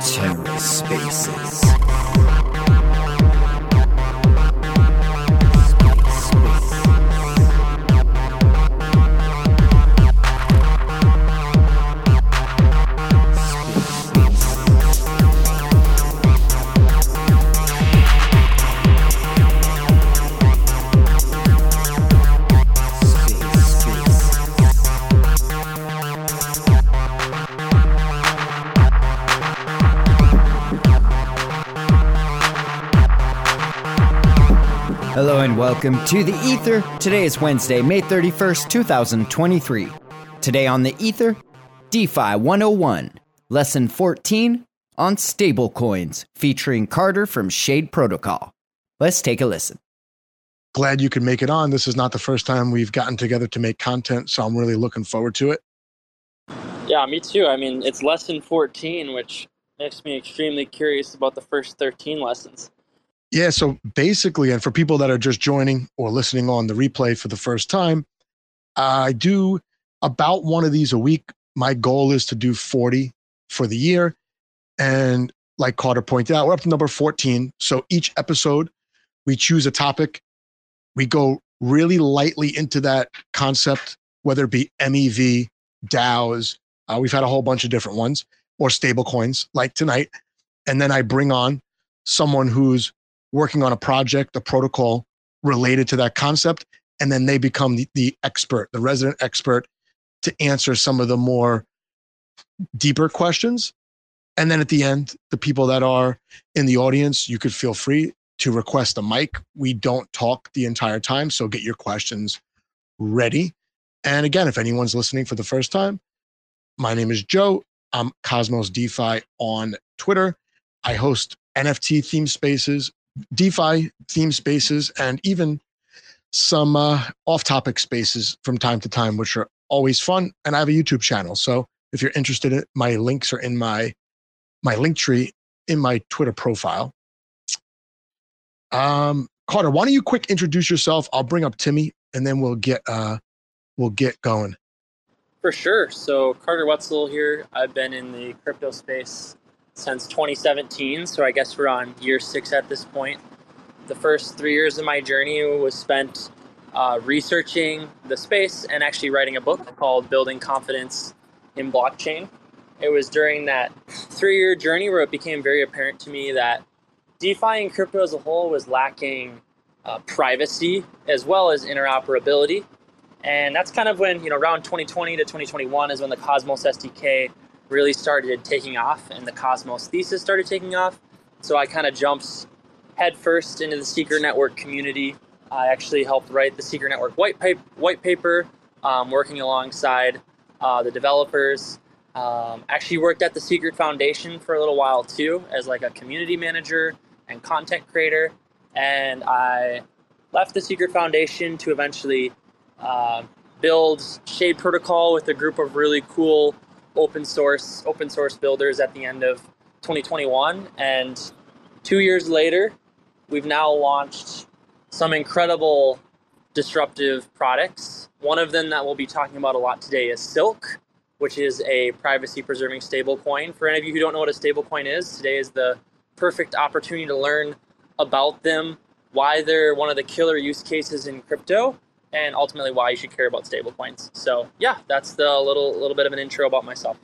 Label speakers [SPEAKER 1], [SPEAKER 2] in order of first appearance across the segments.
[SPEAKER 1] TerraSpaces. Hello and welcome to the Ether. Today is Wednesday, May 31st, 2023. Today on the Ether, DeFi 101, Lesson 14 on stablecoins, featuring Carter from Shade Protocol. Let's take a listen.
[SPEAKER 2] Glad you could make it on. This is not the first time we've gotten together to make content, so I'm really looking forward to it.
[SPEAKER 3] Yeah, me too. I mean, it's lesson 14, which makes me extremely curious about the first 13 lessons.
[SPEAKER 2] Yeah, so basically, and for people that are just joining or listening on the replay for the first time, I do about one of these a week. My goal is to do 40 for the year. And like Carter pointed out, we're up to number 14. So each episode, we choose a topic. We go really lightly into that concept, whether it be MEV, DAOs. Uh, we've had a whole bunch of different ones, or stable coins like tonight. And then I bring on someone who's working on a project, a protocol related to that concept, and then they become the, the expert, the resident expert to answer some of the more deeper questions. And then at the end, the people that are in the audience, you could feel free to request a mic. We don't talk the entire time, so get your questions ready. And again, if anyone's listening for the first time, my name is Joe. I'm Cosmos DeFi on Twitter. I host NFT theme spaces DeFi theme spaces and even some uh, off topic spaces from time to time, which are always fun. And I have a YouTube channel. So if you're interested in it, my links are in my my link tree in my Twitter profile. Um, Carter, why don't you quick introduce yourself? I'll bring up Timmy and then we'll get uh we'll get going.
[SPEAKER 3] For sure. So Carter Woetzel here. I've been in the crypto space since 2017. So I guess we're on year six at this point. The first three years of my journey was spent uh, researching the space and actually writing a book called Building Confidence in Blockchain. It was during that three year journey where it became very apparent to me that DeFi and crypto as a whole was lacking uh, privacy as well as interoperability. And that's kind of when, you know, around 2020 to 2021 is when the Cosmos SDK really started taking off and the Cosmos thesis started taking off. So I kind of jumped headfirst into the Secret Network community. I actually helped write the Secret Network white, paper, white paper um, working alongside uh, the developers. Um, actually worked at the Secret Foundation for a little while too as like a community manager and content creator. And I left the Secret Foundation to eventually uh, build Shade Protocol with a group of really cool open source open source builders at the end of 2021 and two years later we've now launched some incredible disruptive products. One of them that we'll be talking about a lot today is silk which is a privacy preserving stablecoin. For any of you who don't know what a stablecoin is today is the perfect opportunity to learn about them why they're one of the killer use cases in crypto and ultimately why you should care about stablecoins. So yeah, that's the little little bit of an intro about myself.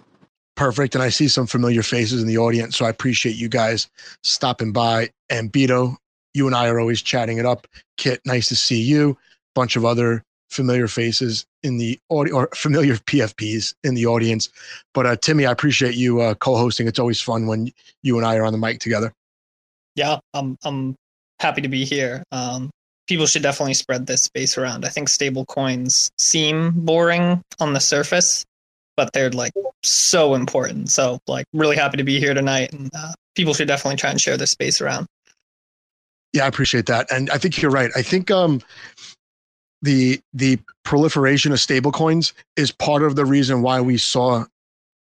[SPEAKER 2] Perfect. And I see some familiar faces in the audience, so I appreciate you guys stopping by. And Beto, you and I are always chatting it up. Kit, nice to see you. Bunch of other familiar faces in the audio or familiar PFPs in the audience. But uh, Timmy, I appreciate you uh, co-hosting. It's always fun when you and I are on the mic together.
[SPEAKER 4] Yeah, I'm I'm happy to be here. Um, people should definitely spread this space around. I think stable coins seem boring on the surface, but they're like so important. So like really happy to be here tonight and uh, people should definitely try and share this space around.
[SPEAKER 2] Yeah, I appreciate that. And I think you're right. I think um the the proliferation of stablecoins is part of the reason why we saw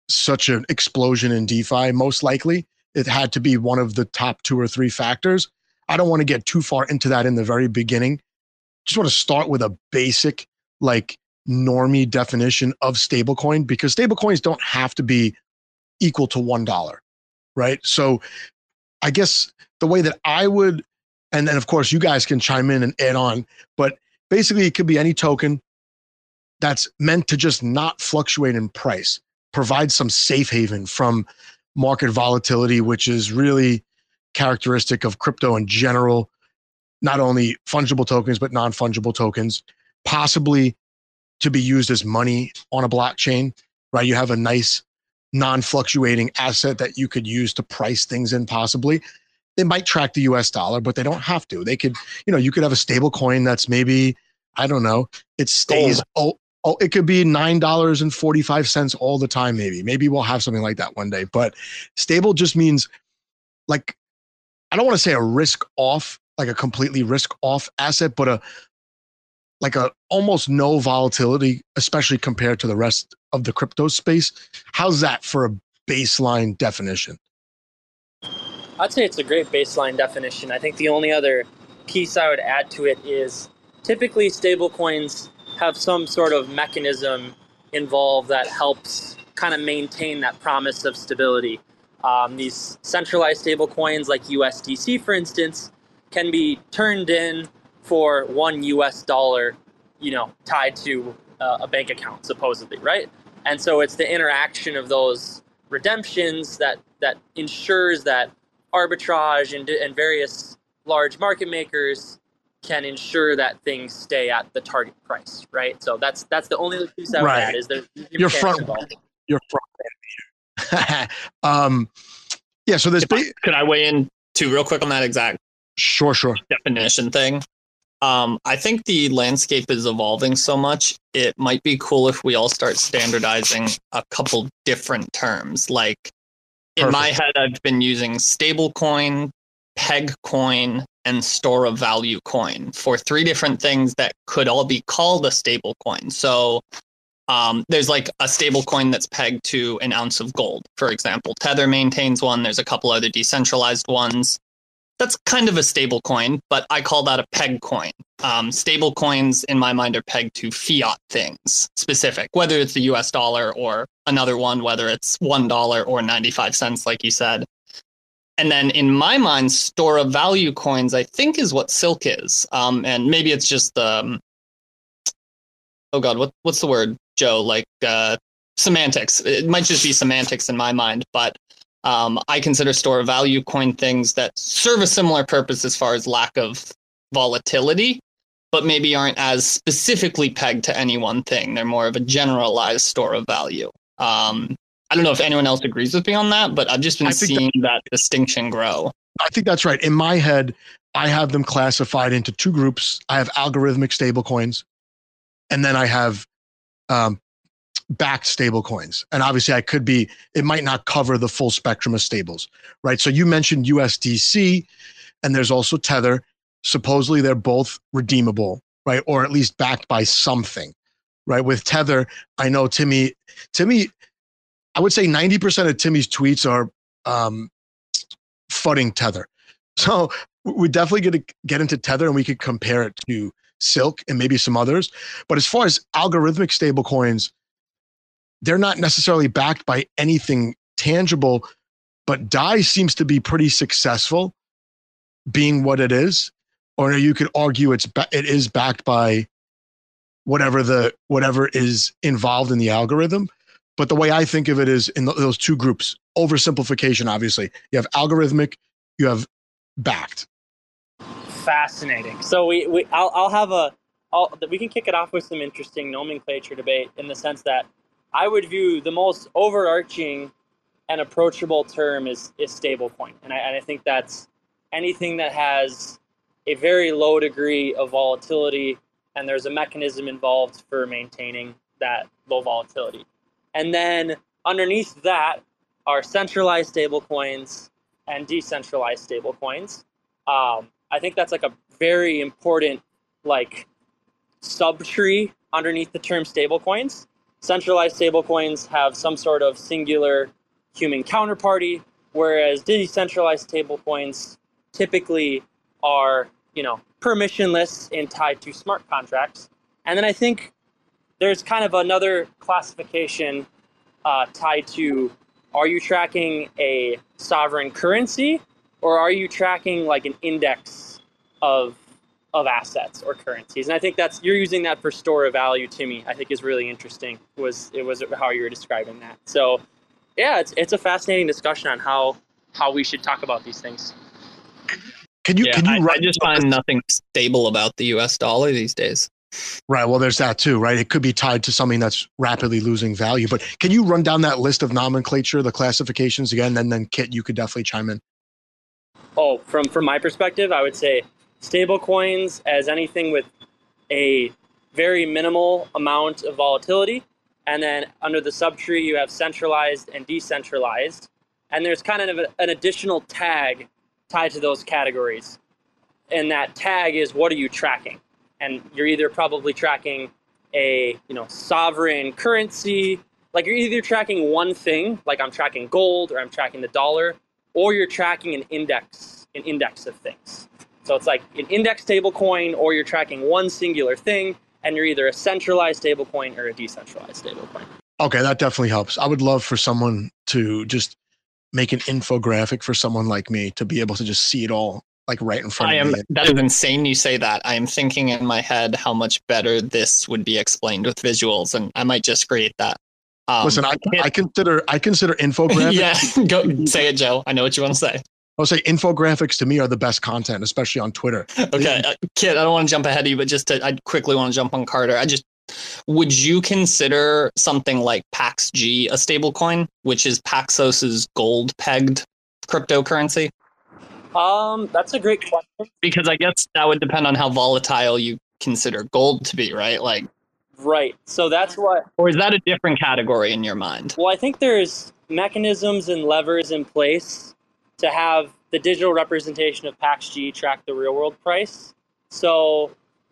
[SPEAKER 2] such an explosion in DeFi. Most likely, it had to be one of the top two or three factors. I don't want to get too far into that in the very beginning. Just want to start with a basic, like normie definition of stablecoin because stablecoins don't have to be equal to one dollar, right? So, I guess the way that I would, and then of course you guys can chime in and add on, but basically it could be any token that's meant to just not fluctuate in price, provide some safe haven from market volatility, which is really characteristic of crypto in general, not only fungible tokens, but non fungible tokens, possibly to be used as money on a blockchain, right? You have a nice non fluctuating asset that you could use to price things in, possibly. They might track the US dollar, but they don't have to. They could, you know, you could have a stable coin that's maybe, I don't know, it stays. Oh, oh, it could be nine dollars and forty five cents all the time. Maybe, maybe we'll have something like that one day. But stable just means like I don't want to say a risk off, like a completely risk off asset, but a like a almost no volatility, especially compared to the rest of the crypto space. How's that for a baseline definition?
[SPEAKER 3] I'd say it's a great baseline definition. I think the only other piece I would add to it is typically stablecoins have some sort of mechanism involved that helps kind of maintain that promise of stability. Um, these centralized stable coins like USDC, for instance, can be turned in for one US dollar, you know, tied to uh, a bank account, supposedly, right? And so it's the interaction of those redemptions that that ensures that arbitrage and, and various large market makers can ensure that things stay at the target price, right? So that's that's the only piece I would right. add is there
[SPEAKER 2] your front your front um yeah, so there's
[SPEAKER 4] ba- could I weigh in too real quick on that exact
[SPEAKER 2] sure sure
[SPEAKER 4] definition thing? Um, I think the landscape is evolving so much. It might be cool if we all start standardizing a couple different terms. Like in Perfect. my head, I've been using stablecoin, peg coin, and store of value coin for three different things that could all be called a stable coin. So um, there's like a stable coin that's pegged to an ounce of gold, for example. Tether maintains one. There's a couple other decentralized ones. That's kind of a stable coin, but I call that a peg coin. Um, stable coins, in my mind, are pegged to fiat things specific, whether it's the US dollar or another one, whether it's $1 or 95 cents, like you said. And then in my mind, store of value coins, I think, is what Silk is. Um, and maybe it's just the, um, oh God, what, what's the word, Joe? Like uh, semantics. It might just be semantics in my mind, but um, I consider store of value coin things that serve a similar purpose as far as lack of volatility, but maybe aren't as specifically pegged to any one thing. They're more of a generalized store of value. Um, I don't know if anyone else agrees with me on that, but I've just been seeing that, that distinction grow.
[SPEAKER 2] I think that's right. In my head, I have them classified into two groups. I have algorithmic stablecoins, and then I have um, backed stablecoins. And obviously, I could be, it might not cover the full spectrum of stables, right? So you mentioned USDC, and there's also Tether. Supposedly, they're both redeemable, right? Or at least backed by something, right? With Tether, I know Timmy, Timmy I would say 90% of Timmy's tweets are um, fudding Tether. So we're definitely get to get into Tether and we could compare it to Silk and maybe some others. But as far as algorithmic stablecoins, they're not necessarily backed by anything tangible, but DAI seems to be pretty successful being what it is. Or you could argue it's it is backed by whatever the whatever is involved in the algorithm. But the way I think of it is in those two groups, oversimplification, obviously. You have algorithmic, you have backed.
[SPEAKER 3] Fascinating. So we, we I'll, I'll have a, I'll, we can kick it off with some interesting nomenclature debate in the sense that I would view the most overarching and approachable term is, is stablecoin. And I, and I think that's anything that has a very low degree of volatility and there's a mechanism involved for maintaining that low volatility. And then underneath that are centralized stablecoins and decentralized stablecoins. Um, I think that's like a very important like subtree underneath the term stablecoins. Centralized stablecoins have some sort of singular human counterparty, whereas decentralized stablecoins typically are, you know, permissionless and tied to smart contracts. And then I think there's kind of another classification uh, tied to are you tracking a sovereign currency or are you tracking like an index of of assets or currencies and i think that's you're using that for store of value to me i think is really interesting was it was how you were describing that so yeah it's it's a fascinating discussion on how how we should talk about these things
[SPEAKER 2] Can you
[SPEAKER 4] yeah,
[SPEAKER 2] can you
[SPEAKER 4] I, I just find nothing stable about the U.S. dollar these days.
[SPEAKER 2] Right. Well, there's that too, right? It could be tied to something that's rapidly losing value. But can you run down that list of nomenclature, the classifications again? And then Kit, you could definitely chime in.
[SPEAKER 3] Oh, from from my perspective, I would say stable coins as anything with a very minimal amount of volatility. And then under the subtree, you have centralized and decentralized. And there's kind of an additional tag tied to those categories. And that tag is what are you tracking? And you're either probably tracking a you know sovereign currency, like you're either tracking one thing, like I'm tracking gold or I'm tracking the dollar, or you're tracking an index, an index of things. So it's like an index stablecoin, or you're tracking one singular thing, and you're either a centralized stablecoin or a decentralized stablecoin.
[SPEAKER 2] Okay, that definitely helps. I would love for someone to just make an infographic for someone like me to be able to just see it all like right in front
[SPEAKER 4] I
[SPEAKER 2] of
[SPEAKER 4] am.
[SPEAKER 2] me.
[SPEAKER 4] That is insane. You say that. I am thinking in my head how much better this would be explained with visuals, and I might just create that. Um,
[SPEAKER 2] Listen, I, I consider I consider infographics.
[SPEAKER 4] yeah, go say it, Joe. I know what you want to say.
[SPEAKER 2] I'll say infographics to me are the best content, especially on Twitter.
[SPEAKER 4] Okay, uh, Kit, I don't want to jump ahead of you, but just to, I quickly want to jump on Carter. I just would you consider something like PaxG a stablecoin, which is Paxos's gold pegged cryptocurrency?
[SPEAKER 3] Um, that's a great question.
[SPEAKER 4] Because I guess that would depend on how volatile you consider gold to be, right? Like,
[SPEAKER 3] Right. So that's what
[SPEAKER 4] or is that a different category in your mind?
[SPEAKER 3] Well, I think there's mechanisms and levers in place to have the digital representation of PaxG track the real world price. So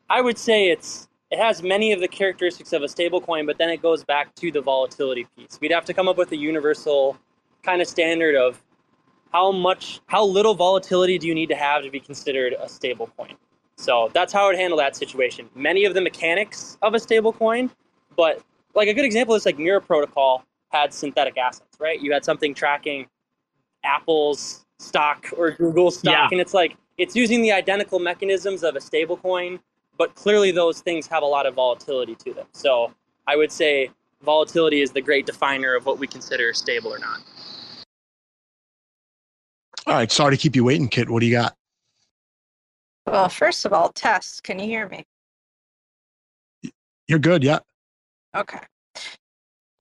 [SPEAKER 3] I would say it's it has many of the characteristics of a stablecoin, but then it goes back to the volatility piece. We'd have to come up with a universal kind of standard of how much how little volatility do you need to have to be considered a stablecoin. So that's how I would handle that situation. Many of the mechanics of a stablecoin, but like a good example is like Mirror Protocol had synthetic assets, right? You had something tracking Apple's stock or Google stock,
[SPEAKER 4] Yeah.
[SPEAKER 3] and it's like it's using the identical mechanisms of a stablecoin, but clearly those things have a lot of volatility to them. So I would say volatility is the great definer of what we consider stable or not.
[SPEAKER 2] All right, sorry to keep you waiting, Kit. What do you got?
[SPEAKER 5] Well, first of all, test. Can you hear me?
[SPEAKER 2] You're good, yeah.
[SPEAKER 5] Okay.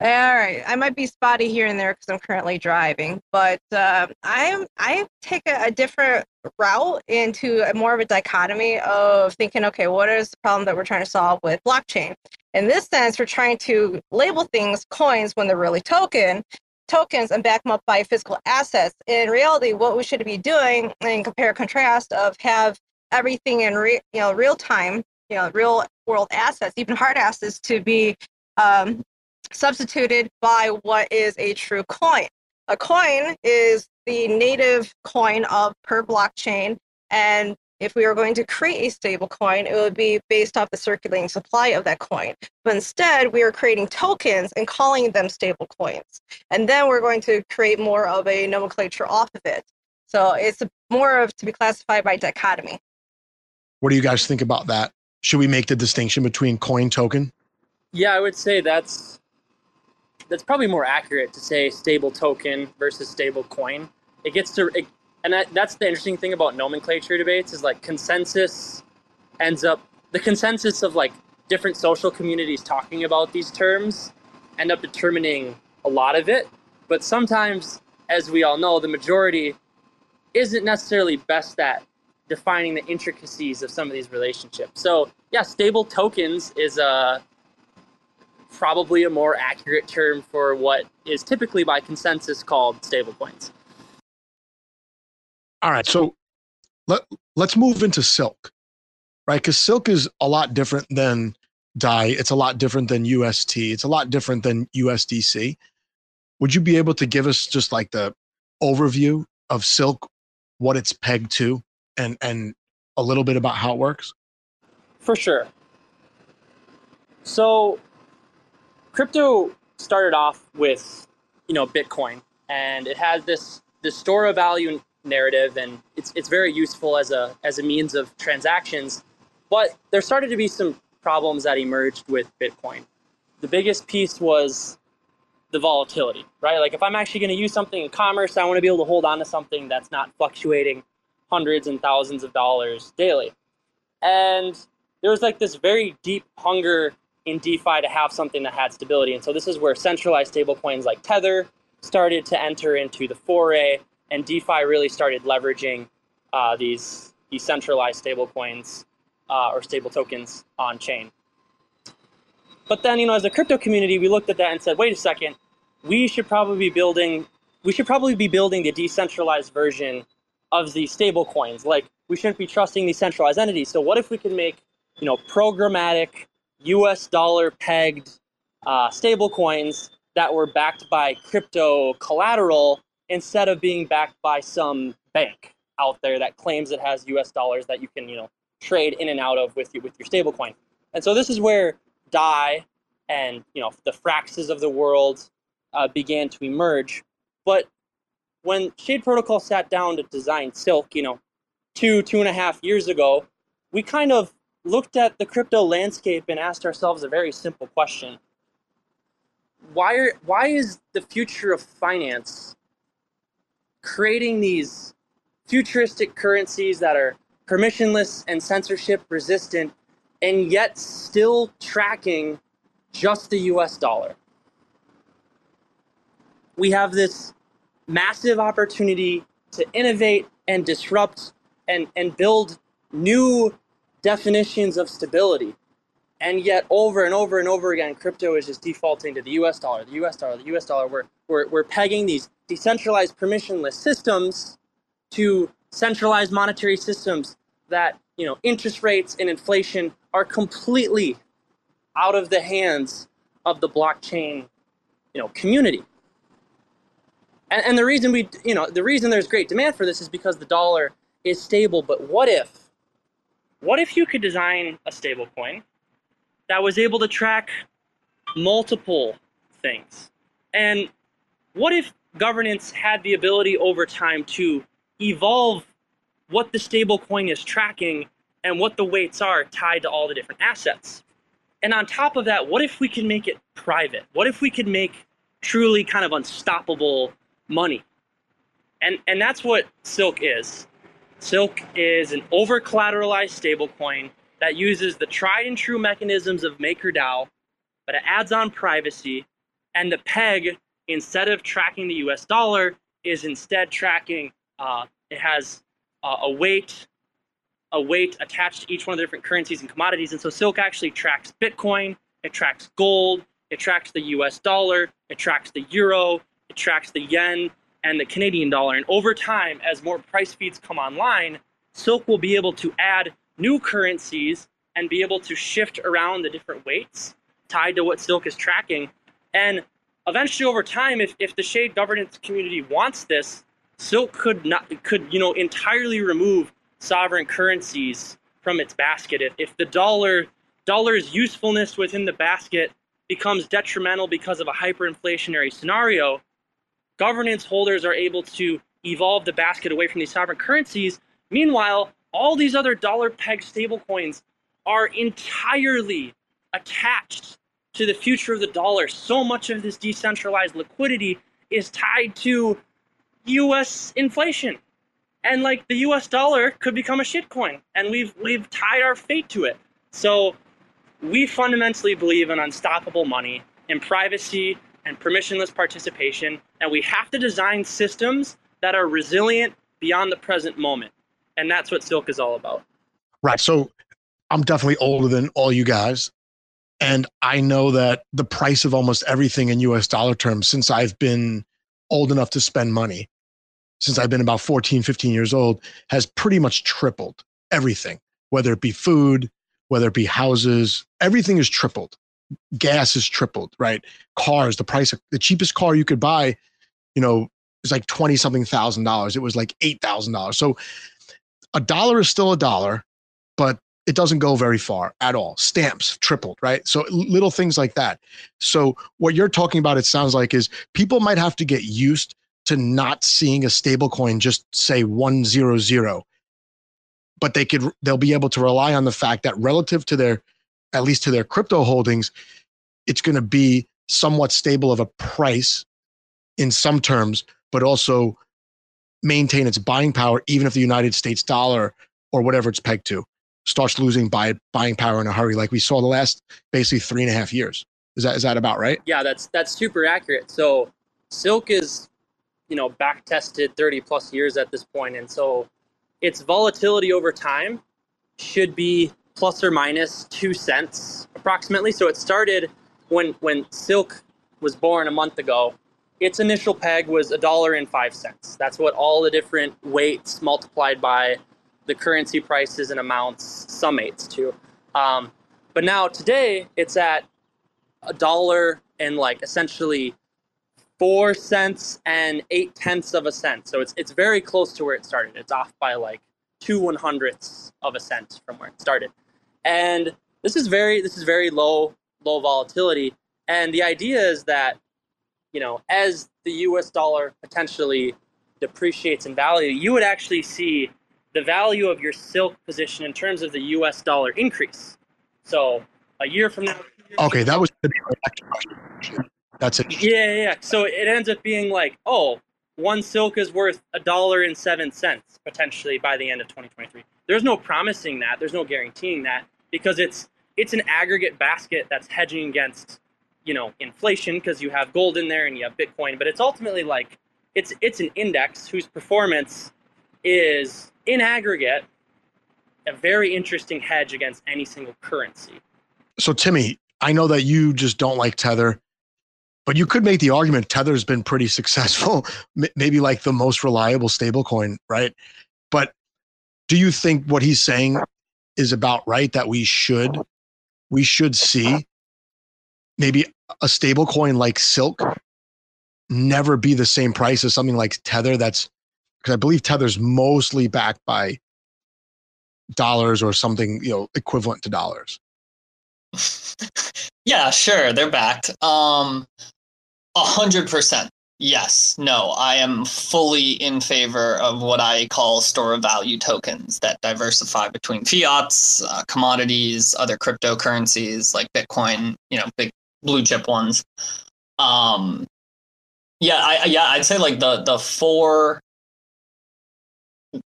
[SPEAKER 5] All right. I might be spotty here and there because I'm currently driving, but uh, I'm I take a, a different route into a more of a dichotomy of thinking, okay, what is the problem that we're trying to solve with blockchain? In this sense, we're trying to label things coins when they're really token tokens and back them up by physical assets. In reality, what we should be doing and compare contrast of have everything in re, you know real time, you know, real world assets, even hard assets, to be um, substituted by what is a true coin. A coin is the native coin of per blockchain, and if we were going to create a stable coin, it would be based off the circulating supply of that coin. But instead, we are creating tokens and calling them stable coins. And then we're going to create more of a nomenclature off of it. So it's more of to be classified by dichotomy.
[SPEAKER 2] What do you guys think about that? Should we make the distinction between coin token?
[SPEAKER 3] Yeah, I would say that's that's probably more accurate to say stable token versus stable coin. It gets to it, and that, that's the interesting thing about nomenclature debates is like consensus ends up the consensus of like different social communities talking about these terms end up determining a lot of it but sometimes as we all know the majority isn't necessarily best at defining the intricacies of some of these relationships so yeah stable tokens is a probably a more accurate term for what is typically by consensus called stablecoins
[SPEAKER 2] All right, so let let's move into silk, right? Because silk is a lot different than DAI. It's a lot different than UST. It's a lot different than USDC. Would you be able to give us just like the overview of silk, what it's pegged to, and and a little bit about how it works?
[SPEAKER 3] For sure. So, crypto started off with, you know, Bitcoin, and it has this this store of value narrative, and it's it's very useful as a as a means of transactions. But there started to be some problems that emerged with Bitcoin. The biggest piece was the volatility, right? Like if I'm actually going to use something in commerce, I want to be able to hold on to something that's not fluctuating hundreds and thousands of dollars daily. And there was like this very deep hunger in DeFi to have something that had stability. And so this is where centralized stablecoins like Tether started to enter into the foray, and DeFi really started leveraging uh, these decentralized stablecoins uh, or stable tokens on chain. But then, you know, as a crypto community, we looked at that and said, wait a second, we should probably be building we should probably be building the decentralized version of these stable coins. Like we shouldn't be trusting these centralized entities. So what if we could make, you know, programmatic US dollar pegged uh, stable coins that were backed by crypto collateral instead of being backed by some bank out there that claims it has US dollars that you can, you know, trade in and out of with you with your stable coin. And so this is where DAI and you know the Fraxes of the world uh, began to emerge. But when Shade Protocol sat down to design Silk, you know, two two and a half years ago, we kind of looked at the crypto landscape and asked ourselves a very simple question. Why, are, why is the future of finance creating these futuristic currencies that are permissionless and censorship resistant and yet still tracking just the US dollar? We have this massive opportunity to innovate and disrupt and, and build new definitions of stability. And yet, over and over and over again, crypto is just defaulting to the US dollar, the US dollar, the US dollar. We're, we're, we're pegging these decentralized permissionless systems to centralized monetary systems that, you know, interest rates and inflation are completely out of the hands of the blockchain, you know, community. And, and the reason we, you know, the reason there's great demand for this is because the dollar is stable. But what if what if you could design a stablecoin that was able to track multiple things? And what if governance had the ability over time to evolve what the stablecoin is tracking and what the weights are tied to all the different assets? And on top of that, what if we could make it private? What if we could make truly kind of unstoppable money? And and that's what Silk is. Silk is an over collateralized stablecoin that uses the tried and true mechanisms of MakerDAO, but it adds on privacy. And the peg, instead of tracking the US dollar, is instead tracking, uh, it has uh, a weight a weight attached to each one of the different currencies and commodities. And so Silk actually tracks Bitcoin, it tracks gold, it tracks the US dollar, it tracks the euro, it tracks the yen, and the Canadian dollar. And over time, as more price feeds come online, Silk will be able to add new currencies and be able to shift around the different weights tied to what Silk is tracking. And eventually, over time, if, if the Shade governance community wants this, Silk could not could you know entirely remove sovereign currencies from its basket. If, if the dollar dollar's usefulness within the basket becomes detrimental because of a hyperinflationary scenario, governance holders are able to evolve the basket away from these sovereign currencies. Meanwhile, all these other dollar pegged stablecoins are entirely attached to the future of the dollar. So much of this decentralized liquidity is tied to US inflation. And like the US dollar could become a shitcoin and we've we've tied our fate to it. So we fundamentally believe in unstoppable money, in privacy, and permissionless participation, and we have to design systems that are resilient beyond the present moment. And that's what Silk is all about.
[SPEAKER 2] Right. So I'm definitely older than all you guys. And I know that the price of almost everything in US dollar terms since I've been old enough to spend money, since I've been about 14, 15 years old, has pretty much tripled everything, whether it be food, whether it be houses, everything is tripled gas has tripled, right? Cars, the price of the cheapest car you could buy, you know, is like 20 something thousand dollars. It was like $8,000. So a dollar is still a dollar, but it doesn't go very far at all. Stamps tripled, right? So little things like that. So what you're talking about, it sounds like, is people might have to get used to not seeing a stable coin just say one zero zero, but they could they'll be able to rely on the fact that relative to their at least to their crypto holdings, it's going to be somewhat stable of a price in some terms, but also maintain its buying power even if the United States dollar or whatever it's pegged to starts losing buy, buying power in a hurry, like we saw the last basically three and a half years. Is that is that about right?
[SPEAKER 3] Yeah, that's that's super accurate. So silk is, you know, back tested 30 plus years at this point, and so its volatility over time should be plus or minus two cents approximately. So it started when when silk was born a month ago. Its initial peg was a dollar and five cents. That's what all the different weights multiplied by the currency prices and amounts summates to. Um, but now today it's at a dollar and like essentially four cents and eight tenths of a cent. So it's it's very close to where it started. It's off by like two one hundredths of a cent from where it started. And this is very this is very low low volatility. And the idea is that, you know, as the US dollar potentially depreciates in value, you would actually see the value of your silk position in terms of the US dollar increase. So a year from now.
[SPEAKER 2] Okay, that was next question. That's it.
[SPEAKER 3] Yeah, yeah. So it ends up being like, oh, one silk is worth a dollar and seven cents potentially by the end of 2023. There's no promising that. There's no guaranteeing that because it's it's an aggregate basket that's hedging against you know inflation because you have gold in there and you have Bitcoin. But it's ultimately like it's it's an index whose performance is in aggregate, a very interesting hedge against any single currency.
[SPEAKER 2] So, Timmy, I know that you just don't like Tether, but you could make the argument Tether's been pretty successful, maybe like the most reliable stablecoin, right? But do you think what he's saying is about right that we should we should see maybe a stablecoin like Silk never be the same price as something like Tether that's because I believe Tether's mostly backed by dollars or something, you know, equivalent to dollars.
[SPEAKER 4] yeah, sure, they're backed. Um, a hundred percent. Yes, no, I am fully in favor of what I call store of value tokens that diversify between fiats, uh, commodities, other cryptocurrencies like Bitcoin, you know, big blue chip ones. Um, yeah, I, yeah, I'd say like the the four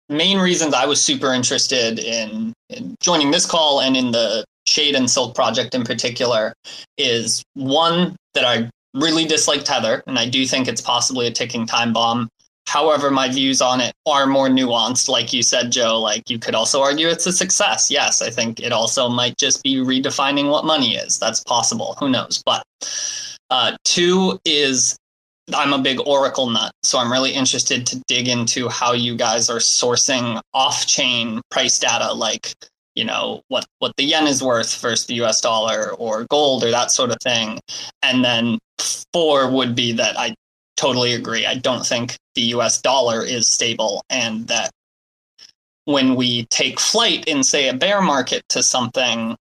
[SPEAKER 4] main reasons I was super interested in, in joining this call and in the Shade and Silk project in particular is one that I really dislike Tether, and I do think it's possibly a ticking time bomb. However, my views on it are more nuanced. Like you said, Joe, like you could also argue it's a success. Yes, I think it also might just be redefining what money is. That's possible. Who knows? But uh, two is I'm a big Oracle nut, so I'm really interested to dig into how you guys are sourcing off-chain price data, like you know what what the yen is worth versus the U.S. dollar or gold or that sort of thing. And then four would be that I totally agree. I don't think the U.S. dollar is stable, and that when we take flight in say a bear market to something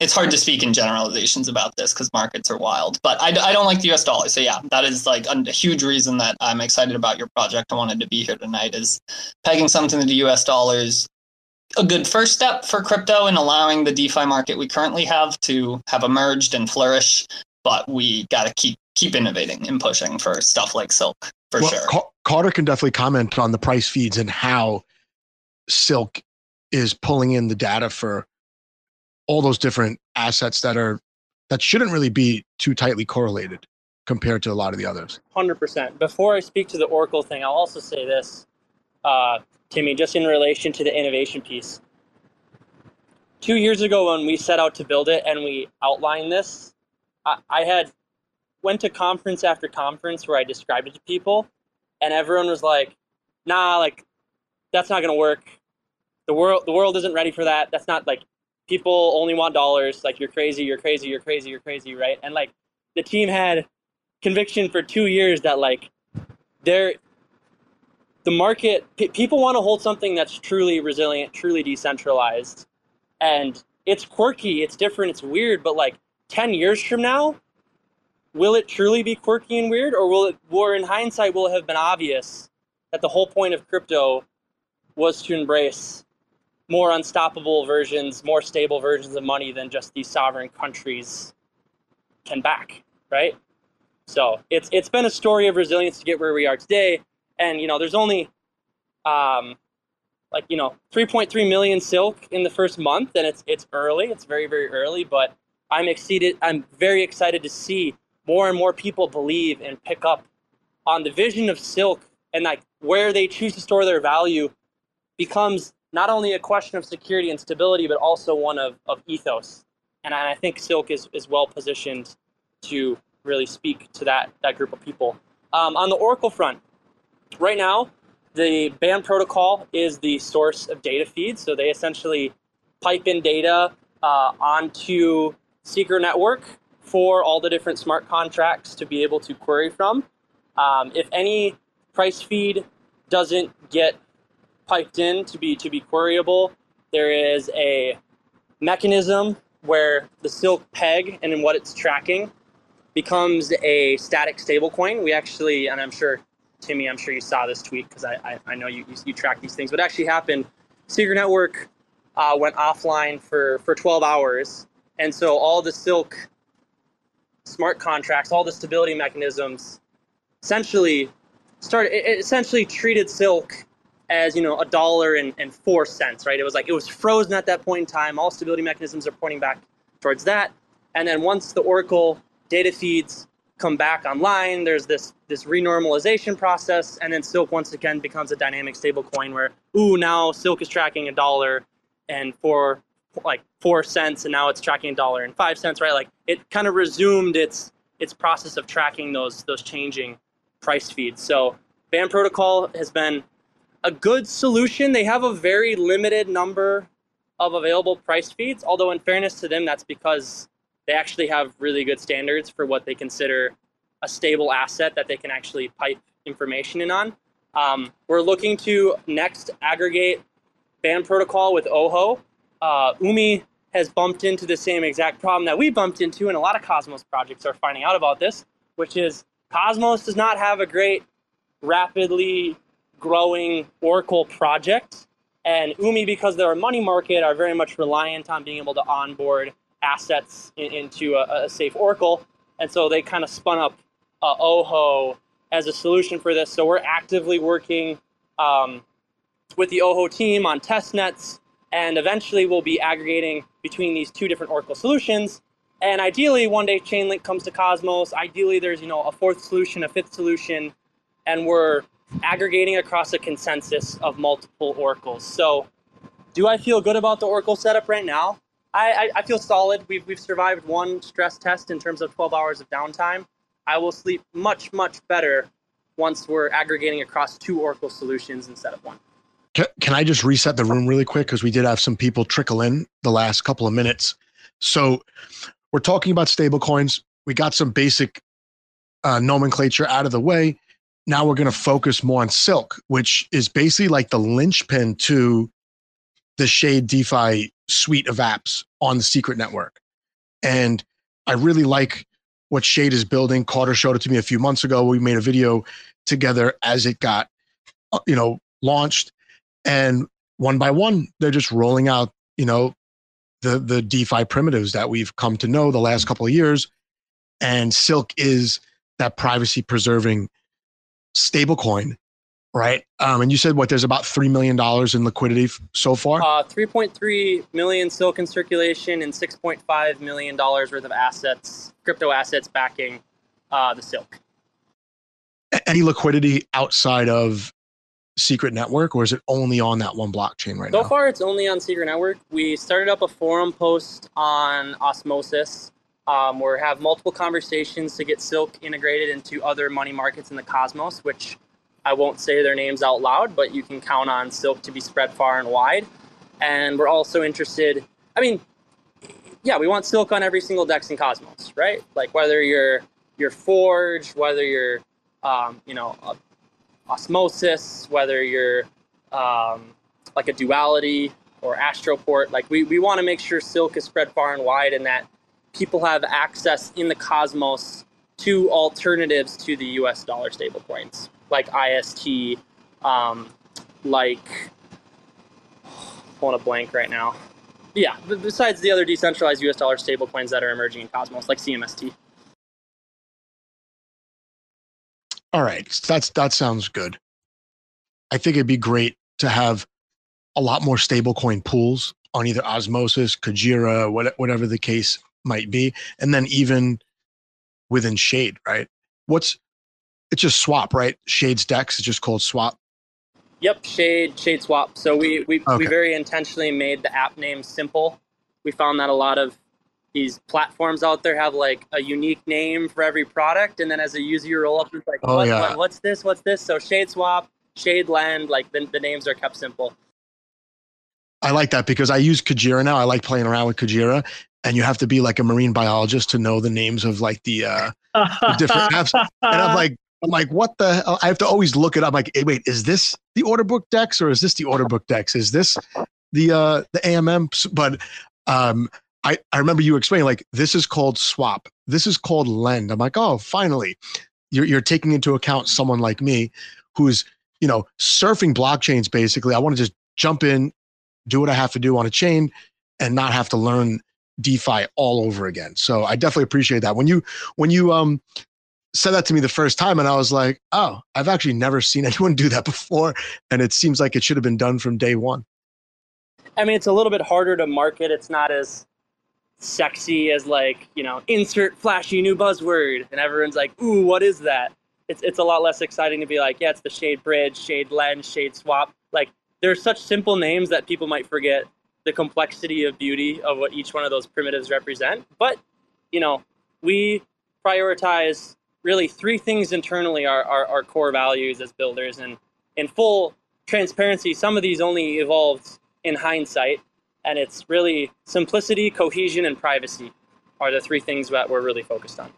[SPEAKER 4] it's hard to speak in generalizations about this because markets are wild. But I, I don't like the US dollar. So, yeah, that is like a huge reason that I'm excited about your project. I wanted to be here tonight is pegging something to the US dollars. A good first step for crypto in allowing the DeFi market we currently have to have emerged and flourish. But we got to keep keep innovating and pushing for stuff like Silk for well, sure.
[SPEAKER 2] Carter can definitely comment on the price feeds and how Silk is pulling in the data for all those different assets that are that shouldn't really be too tightly correlated compared to a lot of the others.
[SPEAKER 3] 100%. Before I speak to the Oracle thing, I'll also say this, uh, Timmy, just in relation to the innovation piece. Two years ago, when we set out to build it and we outlined this, I, I had went to conference after conference where I described it to people, and everyone was like, "Nah, like that's not gonna work. The world, the world isn't ready for that. That's not like people only want dollars. Like you're crazy, you're crazy, you're crazy, you're crazy, right? And like the team had conviction for two years that like there the market p- people want to hold something that's truly resilient, truly decentralized, and it's quirky, it's different, it's weird, but like 10 years from now, will it truly be quirky and weird or will it or in hindsight will it have been obvious that the whole point of crypto was to embrace more unstoppable versions, more stable versions of money than just these sovereign countries can back, right? So it's it's been a story of resilience to get where we are today. And you know, there's only um, like you know 3.3 million silk in the first month, and it's it's early. It's very very early, but I'm exceeded. I'm very excited to see more and more people believe and pick up on the vision of silk and like where they choose to store their value becomes not only a question of security and stability, but also one of, of ethos. And I, think Silk is, is well positioned to really speak to that, that group of people. Um, on the Oracle front, right now, the Band protocol is the source of data feeds. So they essentially pipe in data uh, onto Secret Network for all the different smart contracts to be able to query from. Um, if any price feed doesn't get piped in to be to be queryable. There is a mechanism where the silk peg and what it's tracking becomes a static stablecoin. We actually, and I'm sure Timmy, I'm sure you saw this tweet because I, I, I, know you, you, you track these things. What actually happened? Secret Network uh, went offline for for 12 hours, and so all the silk smart contracts, all the stability mechanisms, essentially started. It essentially treated silk as you know a dollar and, and four cents right? It was like it was frozen at that point in time. All stability mechanisms are pointing back towards that. And then once the oracle data feeds come back online there's this this renormalization process. And then silk once again becomes a dynamic stable coin where ooh now silk is tracking a dollar and four like four cents and now it's tracking a dollar and five cents right like it kind of resumed its its process of tracking those those changing price feeds so Band protocol has been a good solution. They have a very limited number of available price feeds, although, in fairness to them, that's because they actually have really good standards for what they consider a stable asset that they can actually pipe information in on. Um, we're looking to next aggregate Band protocol with Ojo. Uh, Umee has bumped into the same exact problem that we bumped into, and a lot of Cosmos projects are finding out about this, which is Cosmos does not have a great rapidly growing Oracle project. And Umee, because they're a money market, are very much reliant on being able to onboard assets in, into a, a, safe Oracle. And so they kind of spun up uh, Ojo as a solution for this. So we're actively working um, with the Ojo team on test nets, and eventually we'll be aggregating between these two different Oracle solutions. And ideally, one day Chainlink comes to Cosmos. Ideally, there's you know a fourth solution, a fifth solution, and we're aggregating across a consensus of multiple oracles. So, do I feel good about the oracle setup right now? I, I, I, feel solid. We've, we've survived one stress test in terms of 12 hours of downtime. I will sleep much, much better once we're aggregating across two oracle solutions instead of one.
[SPEAKER 2] Can, can I just reset the room really quick? Because we did have some people trickle in the last couple of minutes. So, we're talking about stablecoins. We got some basic uh, nomenclature out of the way now we're going to focus more on Silk, which is basically like the linchpin to the Shade DeFi suite of apps on the Secret Network. And I really like what Shade is building. Carter showed it to me a few months ago. We made a video together as it got, uh, you know, launched, and one by one, they're just rolling out, you know, the the DeFi primitives that we've come to know the last couple of years. And Silk is that privacy preserving stablecoin, right? Um, and you said what? There's about three million dollars in liquidity f- so far.
[SPEAKER 3] Uh, 3.3 million silk in circulation and 6.5 million dollars worth of assets, crypto assets backing uh, the silk.
[SPEAKER 2] Any liquidity outside of Secret Network, or is it only on that one blockchain right
[SPEAKER 3] so
[SPEAKER 2] now?
[SPEAKER 3] So far, it's only on Secret Network. We started up a forum post on Osmosis um, we have multiple conversations to get Silk integrated into other money markets in the cosmos, which I won't say their names out loud, but you can count on Silk to be spread far and wide. And we're also interested, I mean, yeah, we want Silk on every single DEX in Cosmos, right? Like whether you're you're Forge, whether you're um, you know a, osmosis, whether you're um, like a duality or astroport. Like we, we want to make sure silk is spread far and wide and that people have access in the cosmos to alternatives to the US dollar stablecoins, like IST, um, like pulling a blank right now. Yeah, besides the other decentralized US dollar stablecoins that are emerging in Cosmos, like CMST.
[SPEAKER 2] All right, that's that sounds good. I think it'd be great to have a lot more stablecoin pools on either Osmosis, Kujira, whatever the case might be, and then even within Shade, right? What's it's just swap, right? Shade's DEX is just called swap.
[SPEAKER 3] Yep, Shade, Shade Swap. So we we, okay. we very intentionally made the app name simple. We found that a lot of these platforms out there have like a unique name for every product, and then as a user you roll up, it's like, oh, what, yeah. What, what's this? What's this? So Shade Swap, Shade Land, like the, the names are kept simple.
[SPEAKER 2] I like that because I use Kujira now. I like playing around with Kujira, and you have to be like a marine biologist to know the names of like the, uh, the different apps. And I'm like, I'm like, what the hell? I have to always look it up. Like, hey, wait, is this the order book DEX or is this the order book DEX? Is this the uh the AMM? But um I, I remember you explaining like this is called swap. This is called lend. I'm like, oh, finally, you're you're taking into account someone like me who's you know surfing blockchains basically. I want to just jump in, do what I have to do on a chain, and not have to learn DeFi all over again. So I definitely appreciate that. When you when you um said that to me the first time and I was like, "Oh, I've actually never seen anyone do that before and it seems like it should have been done from day 1."
[SPEAKER 3] I mean, it's a little bit harder to market. It's not as sexy as like, you know, insert flashy new buzzword and everyone's like, "Ooh, what is that?" It's it's a lot less exciting to be like, "Yeah, it's the Shade Bridge, Shade Lend Shade Swap." Like there's such simple names that people might forget the complexity of beauty of what each one of those primitives represent. But, you know, we prioritize really three things internally are our, our core values as builders. And in full transparency, some of these only evolved in hindsight. And it's really simplicity, cohesion, and privacy are the three things that we're really focused on.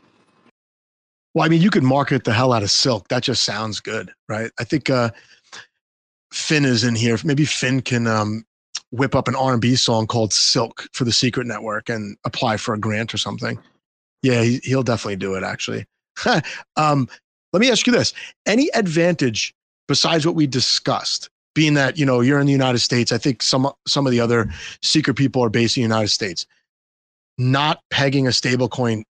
[SPEAKER 2] Well, I mean, you could market the hell out of Silk. That just sounds good, right? I think uh, Finn is in here. Maybe Finn can um, whip up an R&B song called Silk for the Secret Network and apply for a grant or something. Yeah, he, will definitely do it actually. um, let me ask you this. Any advantage besides what we discussed, being that, you know, you're in the United States, I think some some of the other secret people are based in the United States, not pegging a stablecoin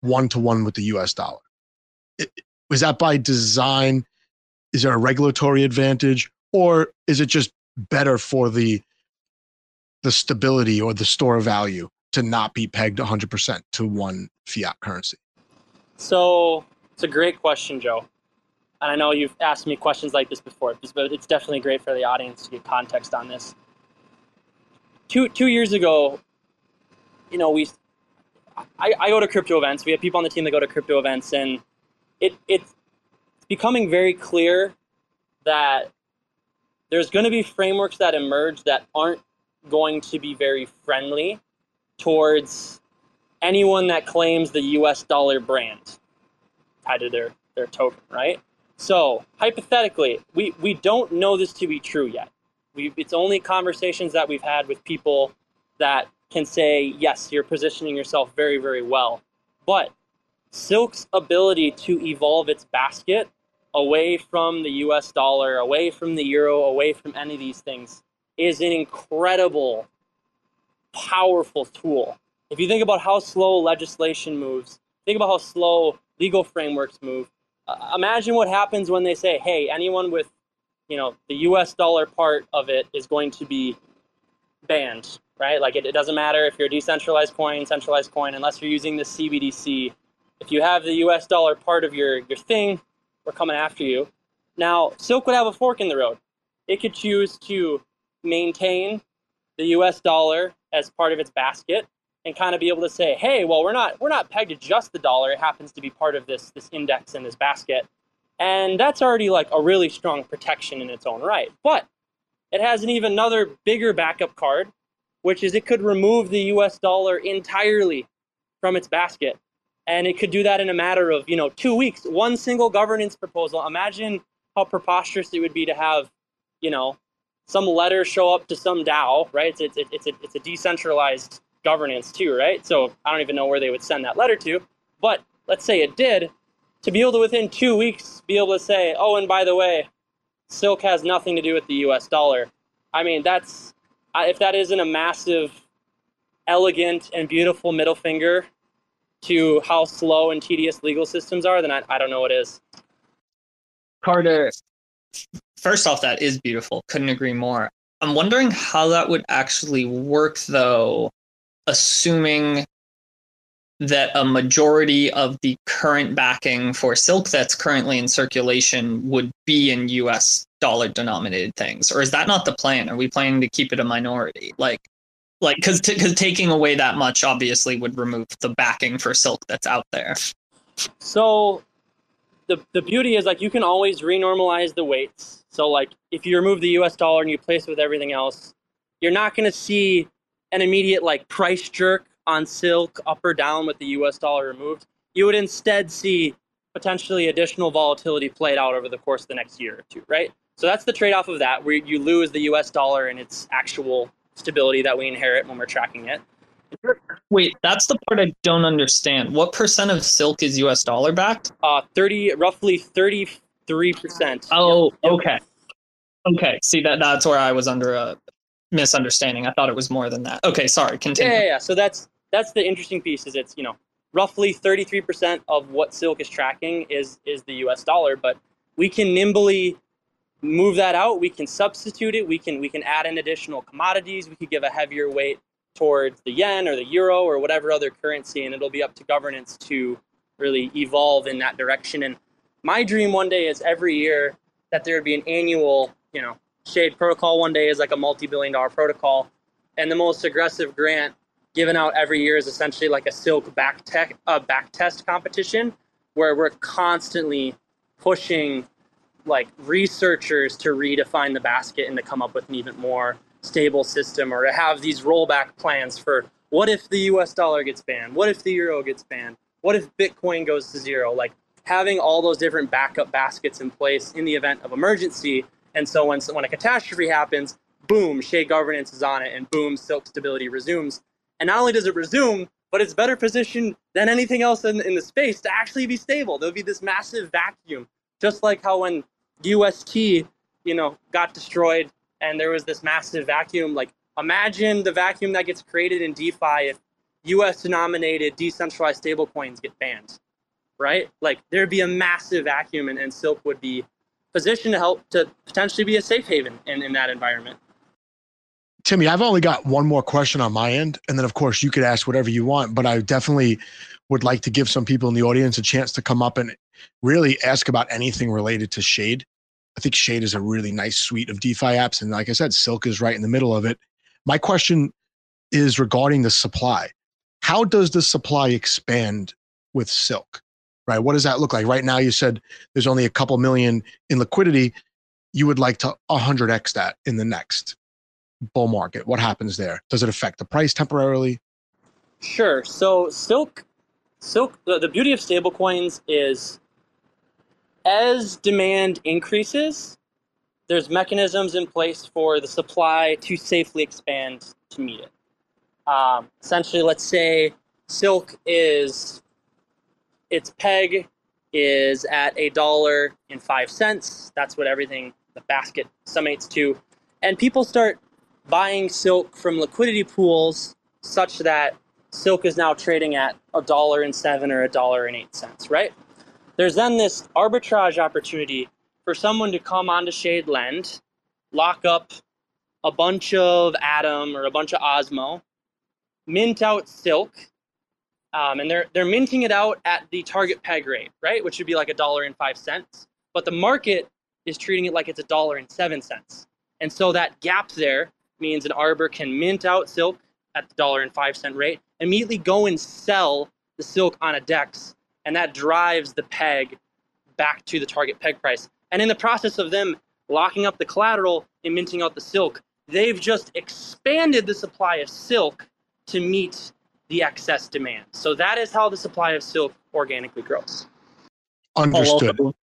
[SPEAKER 2] one to one with the US dollar. Was that by design? Is there a regulatory advantage? Or is it just better for the the stability or the store of value to not be pegged 100% to one fiat currency?
[SPEAKER 3] So it's a great question, Joe. And I know you've asked me questions like this before, but it's definitely great for the audience to get context on this. Two two years ago, you know, we I, I go to crypto events. We have people on the team that go to crypto events, and it it's becoming very clear that there's going to be frameworks that emerge that aren't going to be very friendly towards anyone that claims the US dollar brand tied to their, their token, right? So, hypothetically, we, we don't know this to be true yet. We, it's only conversations that we've had with people that can say, yes, you're positioning yourself very, very well. But Silk's ability to evolve its basket away from the US dollar, away from the euro, away from any of these things is an incredible, powerful tool. If you think about how slow legislation moves, think about how slow legal frameworks move. Imagine what happens when they say, "Hey, anyone with, you know, the U.S. dollar part of it is going to be banned." Right? Like it, it doesn't matter if you're a decentralized coin, centralized coin, unless you're using the CBDC. If you have the U.S. dollar part of your your thing, we're coming after you. Now, Silk would have a fork in the road. It could choose to maintain the US dollar as part of its basket and kind of be able to say, hey, well, we're not we're not pegged to just the dollar. It happens to be part of this this index and this basket. And that's already like a really strong protection in its own right. But it has an even another bigger backup card, which is it could remove the US dollar entirely from its basket. And it could do that in a matter of, you know, two weeks. One single governance proposal. Imagine how preposterous it would be to have, you know, some letter show up to some DAO, right? It's it's it's a, it's a decentralized governance too, right? So I don't even know where they would send that letter to, but let's say it did, to be able to within two weeks be able to say, oh, and by the way, Silk has nothing to do with the U.S. dollar. I mean, that's if that isn't a massive, elegant, and beautiful middle finger to how slow and tedious legal systems are, then I, I don't know what is.
[SPEAKER 4] Carter, first off, that is beautiful. Couldn't agree more. I'm wondering how that would actually work, though, assuming that a majority of the current backing for silk that's currently in circulation would be in US dollar denominated things or is that not the plan? Are we planning to keep it a minority? Like like cuz t- cuz taking away that much obviously would remove the backing for silk that's out there.
[SPEAKER 3] So the the beauty is like you can always renormalize the weights. So like if you remove the US dollar and you place it with everything else you're not going to see an immediate like price jerk on silk up or down with the US dollar removed. You would instead see potentially additional volatility played out over the course of the next year or two, right? So that's the trade off of that, where you lose the US dollar and its actual stability that we inherit when we're tracking it.
[SPEAKER 4] Wait, that's the part I don't understand. What percent of silk is US dollar backed?
[SPEAKER 3] Uh, 30, roughly 33%.
[SPEAKER 4] Oh, okay. Okay, see that that's where I was under a misunderstanding. I thought it was more than that. Okay, sorry. Continue.
[SPEAKER 3] Yeah, yeah, yeah. So that's that's the interesting piece. Is it's you know roughly 33% of what silk is tracking is is the U.S. dollar, but we can nimbly move that out. We can substitute it. We can we can add in additional commodities. We could give a heavier weight towards the yen or the euro or whatever other currency, and it'll be up to governance to really evolve in that direction. And my dream one day is every year that there would be an annual, you know, Shade Protocol one day is like a multi-billion dollar protocol, and the most aggressive grant given out every year is essentially like a silk back tech uh, back test competition where we're constantly pushing like researchers to redefine the basket and to come up with an even more stable system or to have these rollback plans for what if the US dollar gets banned? What if the euro gets banned? What if Bitcoin goes to zero? Like having all those different backup baskets in place in the event of emergency and so when, when a catastrophe happens, boom, Shade governance is on it, and boom, silk stability resumes. And not only does it resume, but it's better positioned than anything else in, in the space to actually be stable. There'll be this massive vacuum, just like how when UST, you know, got destroyed and there was this massive vacuum. Like imagine the vacuum that gets created in DeFi if US denominated decentralized stablecoins get banned, right? Like there'd be a massive vacuum and, and Silk would be position to help to potentially be a safe haven in, in that environment.
[SPEAKER 2] Timmy, I've only got one more question on my end. And then, of course, you could ask whatever you want, but I definitely would like to give some people in the audience a chance to come up and really ask about anything related to Shade. I think Shade is a really nice suite of DeFi apps. And like I said, Silk is right in the middle of it. My question is regarding the supply. How does the supply expand with Silk? Right? What does that look like? Right now, you said there's only a couple million in liquidity. You would like to 100x that in the next bull market. What happens there? Does it affect the price temporarily?
[SPEAKER 3] Sure. So Silk, Silk. The, the beauty of stablecoins is as demand increases, there's mechanisms in place for the supply to safely expand to meet it. Um, essentially, let's say Silk is its peg is at a dollar and five cents. That's what everything the basket summates to. And people start buying silk from liquidity pools such that silk is now trading at a dollar and seven or a dollar and eight cents, right? There's then this arbitrage opportunity for someone to come onto Shade Lend, lock up a bunch of Atom or a bunch of Osmo, mint out silk, um, and they're they're minting it out at the target peg rate, right, which would be like a dollar and five cents. But the market is treating it like it's a dollar and seven cents, and so that gap there means an arbor can mint out silk at the dollar and five cent rate, immediately go and sell the silk on a dex, and that drives the peg back to the target peg price. And in the process of them locking up the collateral and minting out the silk, they've just expanded the supply of silk to meet the excess demand. So that is how the supply of silk organically grows.
[SPEAKER 2] Understood.
[SPEAKER 4] I'll,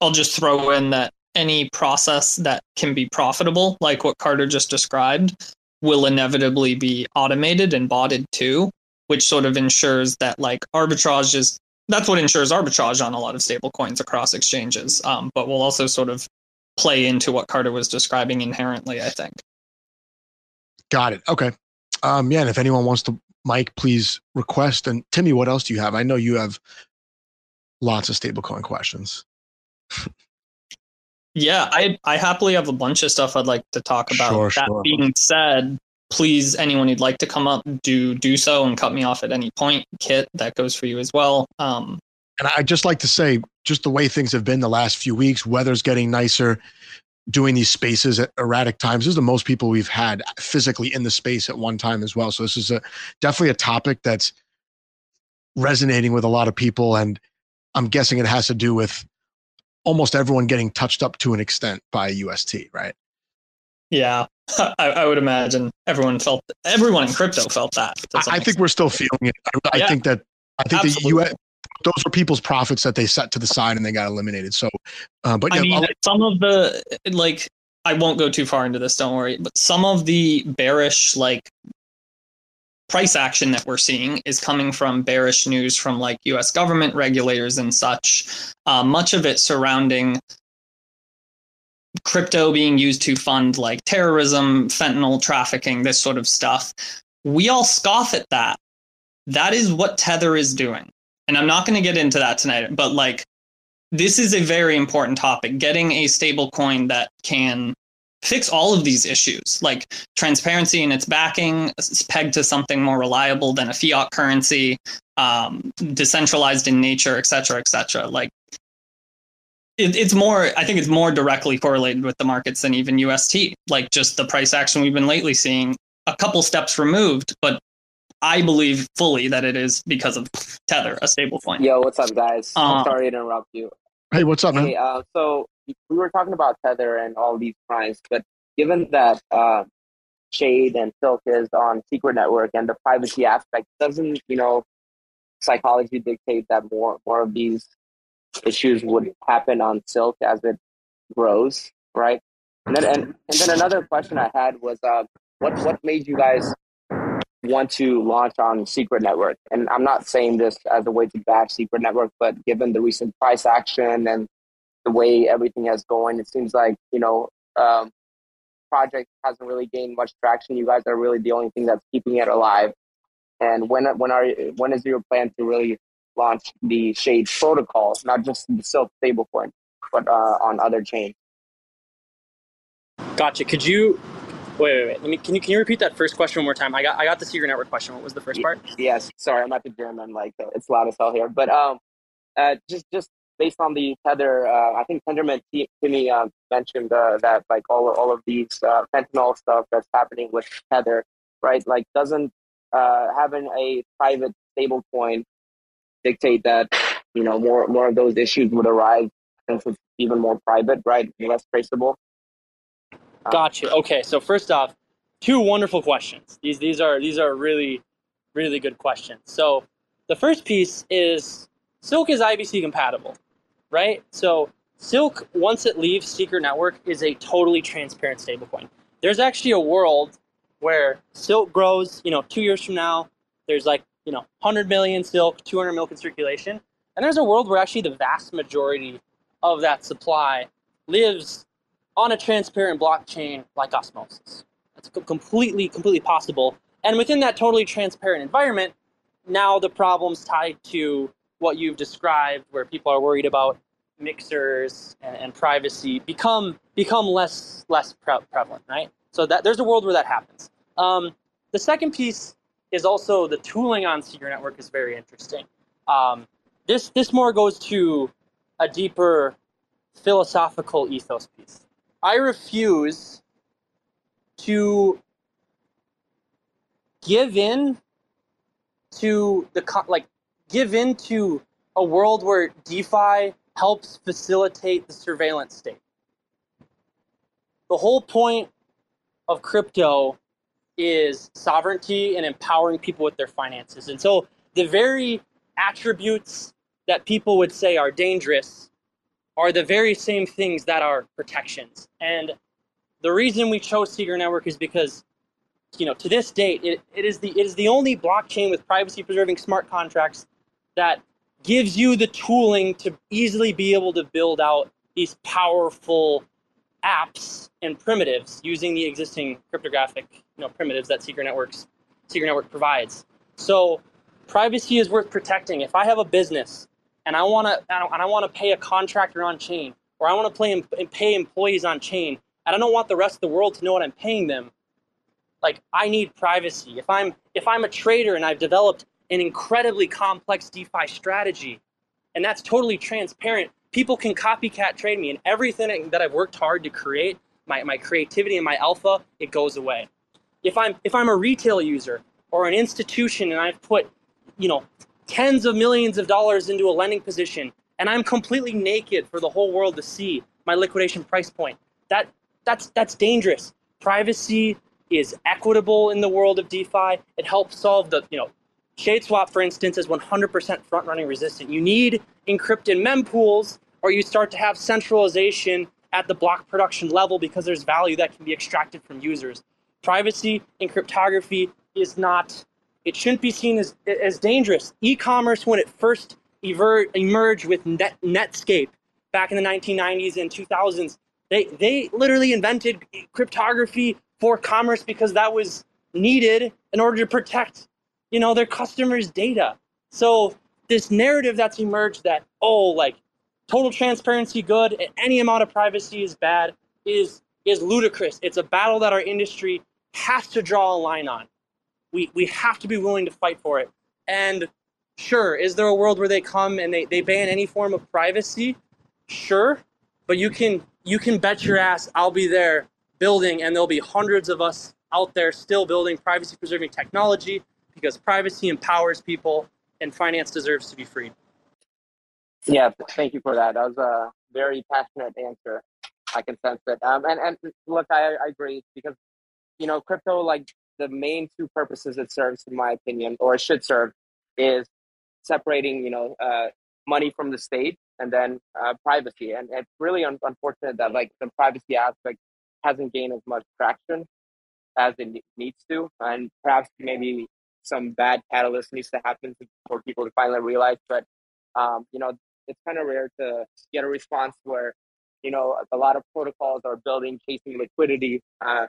[SPEAKER 4] I'll just throw in that any process that can be profitable, like what Carter just described, will inevitably be automated and botted too, which sort of ensures that like arbitrage is that's what ensures arbitrage on a lot of stable coins across exchanges. Um, but will also sort of play into what Carter was describing inherently, I think.
[SPEAKER 2] Got it. Okay. Um, yeah, and if anyone wants to, Mike, please request. And Timmy, what else do you have? I know you have lots of stablecoin questions.
[SPEAKER 4] yeah, I I happily have a bunch of stuff I'd like to talk about.
[SPEAKER 2] Sure,
[SPEAKER 4] that
[SPEAKER 2] sure.
[SPEAKER 4] being said, please, anyone who'd like to come up, do do so and cut me off at any point. Kit, that goes for you as well. Um,
[SPEAKER 2] And I'd just like to say, just the way things have been the last few weeks, weather's getting nicer. Doing these spaces at erratic times. This is the most people we've had physically in the space at one time as well. So this is a definitely a topic that's resonating with a lot of people, and I'm guessing it has to do with almost everyone getting touched up to an extent by UST, right?
[SPEAKER 4] yeah, I, I would imagine everyone felt everyone in crypto felt that.
[SPEAKER 2] I, I think we're still feeling it. I, I
[SPEAKER 4] Yeah.
[SPEAKER 2] think that I think
[SPEAKER 4] Absolutely.
[SPEAKER 2] the US those were people's profits that they set to the side and they got eliminated. So, uh, but yeah,
[SPEAKER 4] I mean,
[SPEAKER 2] I'll-
[SPEAKER 4] some of the like I won't go too far into this, don't worry. But some of the bearish like price action that we're seeing is coming from bearish news from like U.S. government regulators and such. Uh, much of it surrounding crypto being used to fund like terrorism, fentanyl trafficking, this sort of stuff. We all scoff at that. That is what Tether is doing. And I'm not going to get into that tonight, but like this is a very important topic. Getting a stable coin that can fix all of these issues, like transparency in its backing, is pegged to something more reliable than a fiat currency, um, decentralized in nature, et cetera, et cetera. Like it, it's more, I think it's more directly correlated with the markets than even UST. Like just the price action we've been lately seeing, a couple steps removed, but I believe fully that it is because of Tether, a stable coin.
[SPEAKER 6] Yo, what's up, guys?
[SPEAKER 4] Uh,
[SPEAKER 6] I'm sorry to interrupt you.
[SPEAKER 2] hey, what's up, man?
[SPEAKER 6] Hey, uh, so we were talking about Tether and all these crimes, but given that uh, Shade and Silk is on Secret Network and the privacy aspect, doesn't you know psychology dictate that more more of these issues would happen on Silk as it grows, right? And then and, and then another question I had was, uh, what what made you guys want to launch on Secret Network? And I'm not saying this as a way to bash Secret Network, but given the recent price action and the way everything has going, it seems like you know um, project hasn't really gained much traction. You guys are really the only thing that's keeping it alive. And when when are when is your plan to really launch the Shade protocol, not just the Silk stablecoin, but uh, on other chains?
[SPEAKER 3] Gotcha. Could you wait, wait, wait? Let me. Can you can you repeat that first question one more time? I got I got the secret network question. What was the first part?
[SPEAKER 6] Yes, sorry, I'm at the gym like it's loud as hell here. But um, uh, just just based on the tether, uh, I think Tendermint Timmy uh, mentioned uh, that like all all of these uh, fentanyl stuff that's happening with tether, right? Like doesn't uh, having a private stable coin dictate that you know more more of those issues would arise since it's even more private, right? Less traceable.
[SPEAKER 3] Um, gotcha. Okay. So first off, two wonderful questions. These these are these are really really good questions. So the first piece is Silk is IBC compatible, right? So Silk once it leaves Secret Network is a totally transparent stablecoin. There's actually a world where Silk grows, you know, 2 years from now, there's like, you know, 100 million Silk, 200 million in circulation, and there's a world where actually the vast majority of that supply lives on a transparent blockchain like Osmosis. That's completely, completely possible. And within that totally transparent environment, now the problems tied to what you've described, where people are worried about mixers and, and privacy, become become less less pre- prevalent, right? So that there's a world where that happens. Um, the second piece is also the tooling on Secret Network is very interesting. Um, this this more goes to a deeper philosophical ethos piece. I refuse to give in to the like give in to a world where DeFi helps facilitate the surveillance state. The whole point of crypto is sovereignty and empowering people with their finances. And so the very attributes that people would say are dangerous are the very same things that are protections. And the reason we chose Secret Network is because, you know, to this date, it, it is the it is the only blockchain with privacy preserving smart contracts that gives you the tooling to easily be able to build out these powerful apps and primitives using the existing cryptographic you know primitives that secret networks secret network provides so privacy is worth protecting if i have a business and i want to and i want to pay a contractor on chain or i want to pay, pay employees on chain and i don't want the rest of the world to know what i'm paying them like i need privacy if i'm if i'm a trader and i've developed an incredibly complex defi strategy and that's totally transparent people can copycat trade me and everything that I've worked hard to create, my, my creativity and my alpha, it goes away. If I'm if I'm a retail user or an institution and I've put, you know, tens of millions of dollars into a lending position and I'm completely naked for the whole world to see my liquidation price point, that that's that's dangerous. Privacy is equitable in the world of DeFi. It helps solve the, you know, Shadeswap, for instance, is 100% front running resistant. You need encrypted mempools, or you start to have centralization at the block production level because there's value that can be extracted from users. Privacy in cryptography is not, it shouldn't be seen as, as dangerous. E commerce, when it first ever, emerged with Net, Netscape back in the 1990s and 2000s, they, they literally invented cryptography for commerce because that was needed in order to protect you know, their customers' data. So this narrative that's emerged that, oh, like total transparency good and any amount of privacy is bad is is ludicrous. It's a battle that our industry has to draw a line on. We we have to be willing to fight for it. And sure, is there a world where they come and they, they ban any form of privacy? Sure. But you can you can bet your ass I'll be there building and there'll be hundreds of us out there still building privacy preserving technology because privacy empowers people and finance deserves to be free.
[SPEAKER 6] Yeah, thank you for that. That was a very passionate answer. I can sense it. Um, and, and look, I, I agree because, you know, crypto, like the main two purposes it serves, in my opinion, or it should serve, is separating, you know, uh, money from the state and then uh, privacy. And it's really un- unfortunate that like the privacy aspect hasn't gained as much traction as it needs to. And perhaps maybe some bad catalyst needs to happen for people to finally realize. But um, you know, it's kind of rare to get a response where you know a lot of protocols are building chasing liquidity. Uh,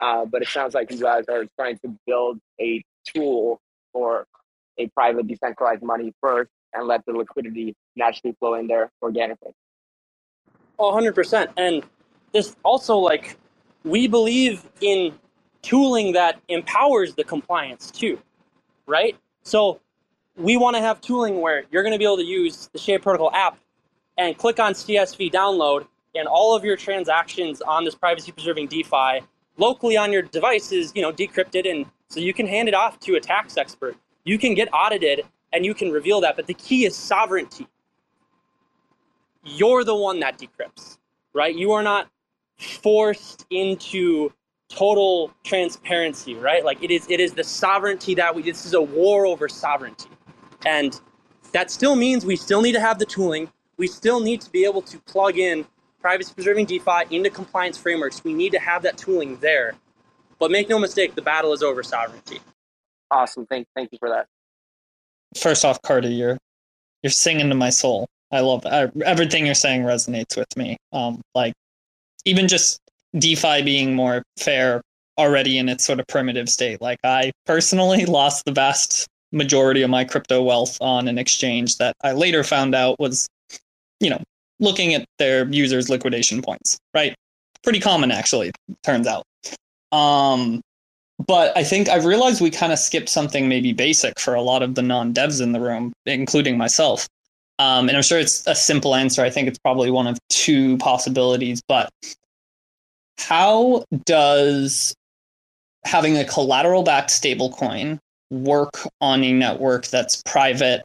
[SPEAKER 6] uh, but it sounds like you guys are trying to build a tool for a private decentralized money first and let the liquidity naturally flow in there organically.
[SPEAKER 3] Oh, 100%. And this also like we believe in tooling that empowers the compliance too right? So we want to have tooling where you're going to be able to use the Shade Protocol app and click on CSV download, and all of your transactions on this privacy preserving DeFi locally on your device is you know decrypted, and so you can hand it off to a tax expert. You can get audited and you can reveal that, but the key is sovereignty. You're the one that decrypts, right? You are not forced into total transparency, right? Like it is it is the sovereignty that we this is a war over sovereignty. And that still means we still need to have the tooling. We still need to be able to plug in privacy preserving DeFi into compliance frameworks. We need to have that tooling there. But make no mistake, the battle is over sovereignty.
[SPEAKER 6] Awesome. Thank thank you for that.
[SPEAKER 4] First off, Carter, you're you're singing to my soul. I love I, everything you're saying resonates with me. Um, like even just DeFi being more fair already in its sort of primitive state. Like I personally lost the vast majority of my crypto wealth on an exchange that I later found out was, you know, looking at their users' liquidation points, right? Pretty common actually, turns out. Um, but I think I've realized we kind of skipped something maybe basic for a lot of the non-devs in the room, including myself. Um, and I'm sure it's a simple answer. I think it's probably one of two possibilities, but how does having a collateral backed stablecoin work on a network that's private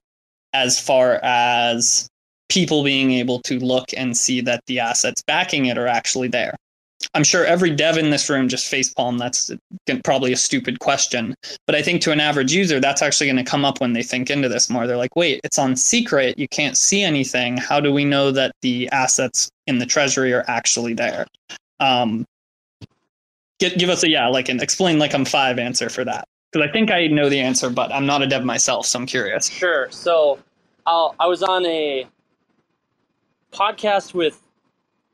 [SPEAKER 4] as far as people being able to look and see that the assets backing it are actually there? I'm sure every dev in this room just facepalm. That's probably a stupid question, but I think to an average user, that's actually going to come up when they think into this more. They're like, wait, it's on secret. You can't see anything. How do we know that the assets in the treasury are actually there? Um, give, give us a yeah, like an explain like I'm five answer for that because I think I know the answer, but I'm not a dev myself, so I'm curious.
[SPEAKER 3] Sure. So I'll, I was on a podcast with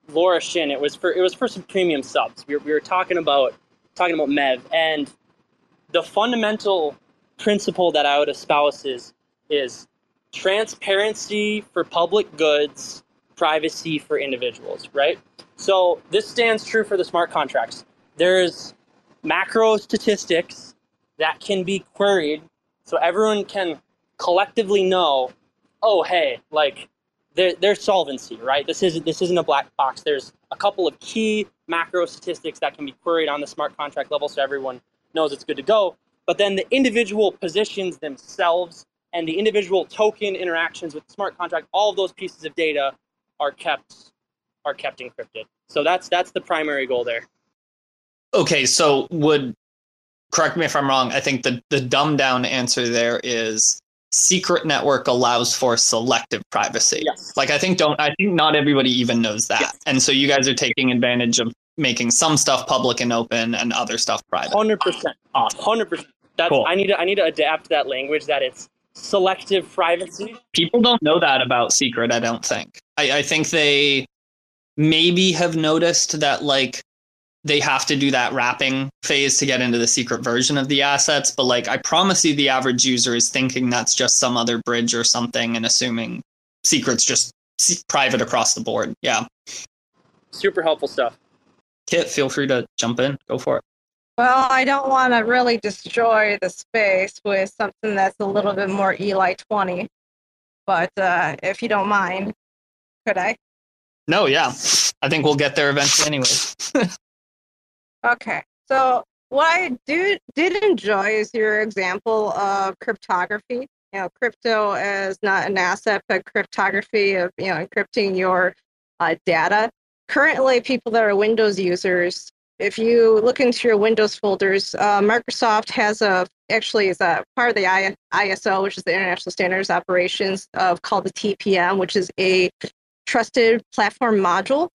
[SPEAKER 3] Laura Shin. It was for it was for some premium subs. We were, we were talking about talking about Mev and the fundamental principle that I would espouse is is transparency for public goods, privacy for individuals. Right. So this stands true for the smart contracts. There's macro statistics that can be queried so everyone can collectively know oh hey like there's solvency right? This isn't this isn't a black box. There's a couple of key macro statistics that can be queried on the smart contract level so everyone knows it's good to go. But then the individual positions themselves and the individual token interactions with the smart contract all of those pieces of data are kept are kept encrypted. So that's that's the primary goal there.
[SPEAKER 4] Okay so would correct me if I'm wrong. I think the the dumbed down answer there is secret network allows for selective privacy.
[SPEAKER 3] Yes.
[SPEAKER 4] Like I think don't I think not everybody even knows that. Yes. And so you guys are taking advantage of making some stuff public and open and other stuff private.
[SPEAKER 3] Hundred percent. Hundred percent. That's cool. I need to I need to adapt that language that it's selective privacy.
[SPEAKER 4] People don't know that about secret, I don't think. I, I think they maybe have noticed that like they have to do that wrapping phase to get into the secret version of the assets. But like, I promise you, the average user is thinking that's just some other bridge or something and assuming secrets just private across the board. Yeah.
[SPEAKER 3] Super helpful stuff.
[SPEAKER 4] Kit, feel free to jump in. Go for it.
[SPEAKER 5] Well, I don't want to really destroy the space with something that's a little bit more Eli 20. But uh, if you don't mind, could I?
[SPEAKER 4] No, yeah. I think we'll get there eventually anyway.
[SPEAKER 5] Okay. So what I do did enjoy is your example of cryptography. You know, crypto as not an asset, but cryptography of you know encrypting your uh, data. Currently, people that are Windows users, if you look into your Windows folders, uh, Microsoft has a actually is a part of the ISO, which is the International Standards Operations of called the TPM, which is a trusted platform module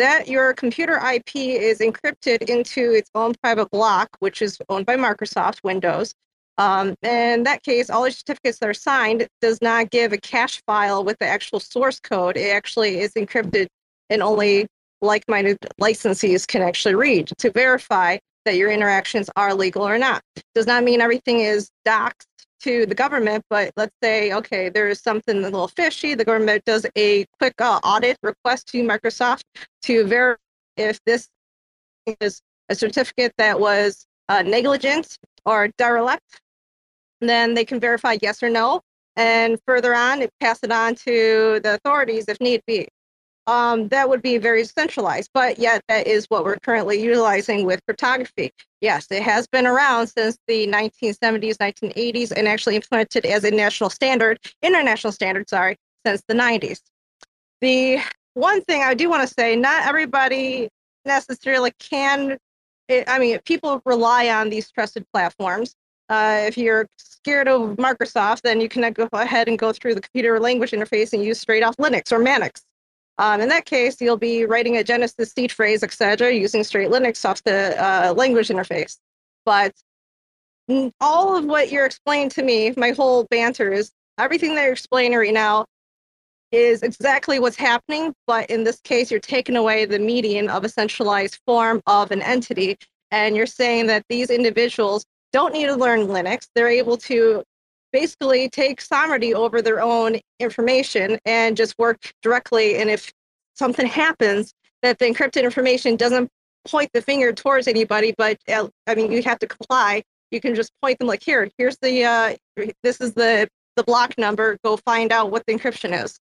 [SPEAKER 5] that your computer IP is encrypted into its own private block, which is owned by Microsoft Windows. Um, in that case, all the certificates that are signed does not give a cache file with the actual source code. It actually is encrypted and only like-minded licensees can actually read to verify that your interactions are legal or not. Does not mean everything is doxed to the government, but let's say, okay, there is something a little fishy. The government does a quick uh, audit request to Microsoft to verify if this is a certificate that was uh, negligent or derelict. Then they can verify yes or no. And further on, pass it on to the authorities if need be um, that would be very centralized. But yet, that is what we're currently utilizing with cryptography. Yes, it has been around since the 1970s, 1980s, and actually implemented as a national standard, international standard, sorry, since the 90s. The one thing I do want to say, not everybody necessarily can. I mean, people rely on these trusted platforms. Uh, if you're scared of Microsoft, then you can go ahead and go through the computer language interface and use straight off Linux or Manix. Um, in that case, you'll be writing a Genesis seed phrase, etc., using straight Linux off the uh, language interface. But all of what you're explaining to me, my whole banter is everything that you're explaining right now is exactly what's happening. But in this case, you're taking away the median of a centralized form of an entity. And you're saying that these individuals don't need to learn Linux. They're able to basically take sovereignty over their own information and just work directly. And if something happens, that the encrypted information doesn't point the finger towards anybody, but I mean, you have to comply. You can just point them like, here, here's the, uh, this is the, the block number. Go find out what the encryption is.